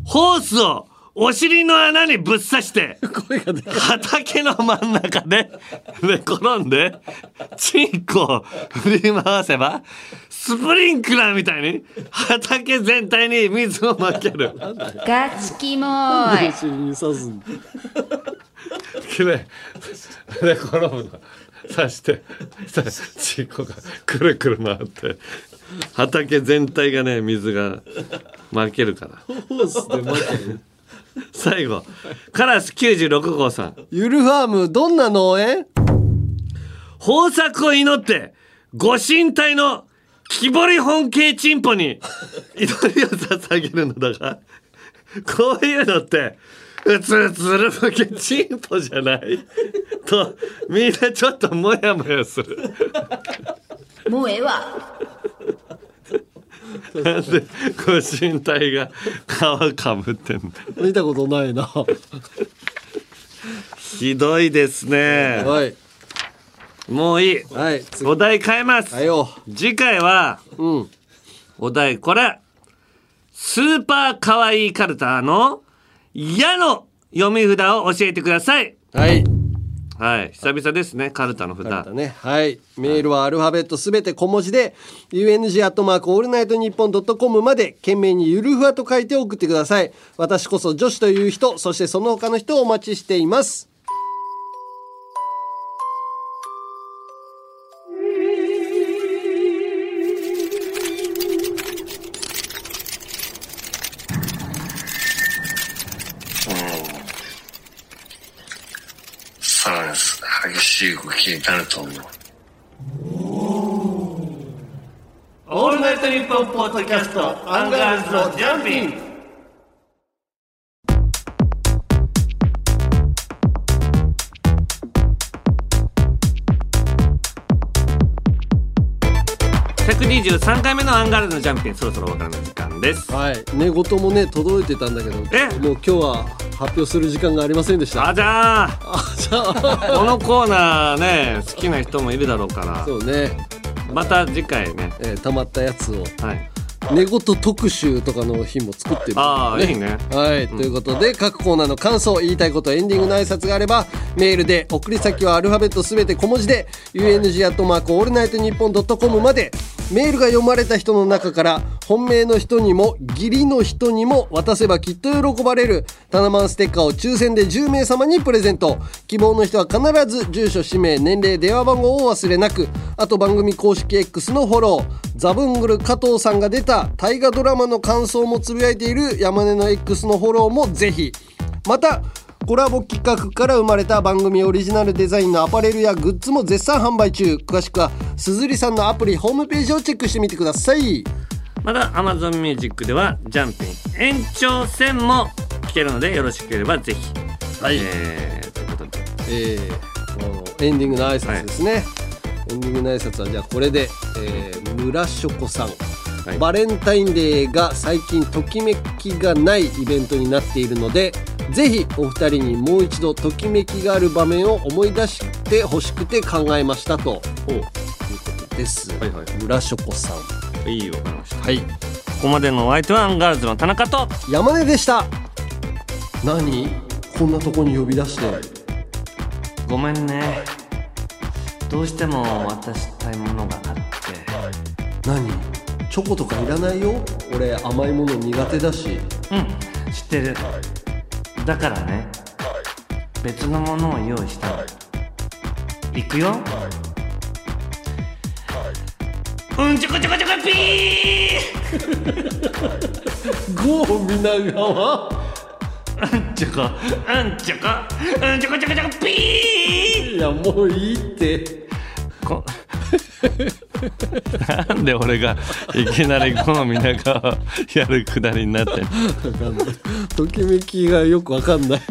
ホースをお尻の穴にぶっ刺して畑の真ん中で寝転んでチンコを振り回せばスプリンクラーみたいに畑全体に水をまける。ガチキモーい 寝転ぶの。刺してチンコがくるくる回って畑全体がね水がまけるから。ホースで待ってる 最後。カラス96号さん。ゆるファームどんな農園？豊作を祈ってご神体の木彫り本系チンポに祈りを捧げるのだがこういうのってうつうつるふけチンポじゃない？とみんなちょっとモヤモヤする。もうええわなんでご神体が皮かぶってんの？見たことないな。はひどいですね。い。もういい。はい次。お題変えます。はいよ次回はうん。お題これ。スーパーかわいいカルタの「や」の読み札を教えてください。はいはい。久々ですねカルタの札だね。はい。メールはアルファベットすべて小文字で UNG アットマークオールナイトニッポンドットコムまで件名にゆるふわと書いて送ってください。私こそ女子という人そしてその他の人をお待ちしています。気になると思う。オールナイトニッポンポッドキャスト、アンガールズのジャンピン。123回目のアンガールズのジャンピン、そろそろお別れの時間です。はい、寝言もね、届いてたんだけど、え？もう今日は発表する時間がありませんでした。あじゃあ。じゃあ。このコーナーね好きな人もいるだろうから。そうね。また次回ね、えー、たまったやつを。はい。寝言特集とかの日も作ってるあーいいね。はい、ということで各コーナーの感想言いたいことエンディングの挨拶があればメールで送り先はアルファベットすべて小文字で UNG アットマークオールナイトニッポンドットコムまでメールが読まれた人の中から本命の人にも義理の人にも渡せばきっと喜ばれるタナマンステッカーを抽選で10名様にプレゼント。希望の人は必ず住所氏名年齢電話番号を忘れなく。あと番組公式 X のフォローザブングル加藤さんが出た大河ドラマの感想もつぶやいている山根の X のフォローもぜひ。またコラボ企画から生まれた番組オリジナルデザインのアパレルやグッズも絶賛販売中。詳しくはすずりさんのアプリホームページをチェックしてみてください。また Amazon Music ではジャンピン延長戦も聞けるのでよろしければぜひ。はい。えーということで。えー、エンディングの挨拶ですね、エンディングの挨拶はじゃあこれで、えー、村ショコさん、バレンタインデーが最近ときめきがないイベントになっているのでぜひお二人にもう一度ときめきがある場面を思い出してほしくて考えましたと。いう。ことです、村ショコさん。いいよわかりましたはい。ここまでのお相手はアンガールズの田中と。山根でした。何？こんなとこに呼び出して。ごめんね。どうしても渡したいものがあって。何？チョコとかいらないよ？俺甘いもの苦手だし。うん。知ってるだからね別のものを用意した。のい。くよ。うんちょこちょこちょこピー！ゴー皆川うんちょこ。うんちょこ。うんちょこちょこちょこピー！いやもういいってこ なんで俺がいきなりこの皆川やるくだりになってんの？ときめきがよくわかんない。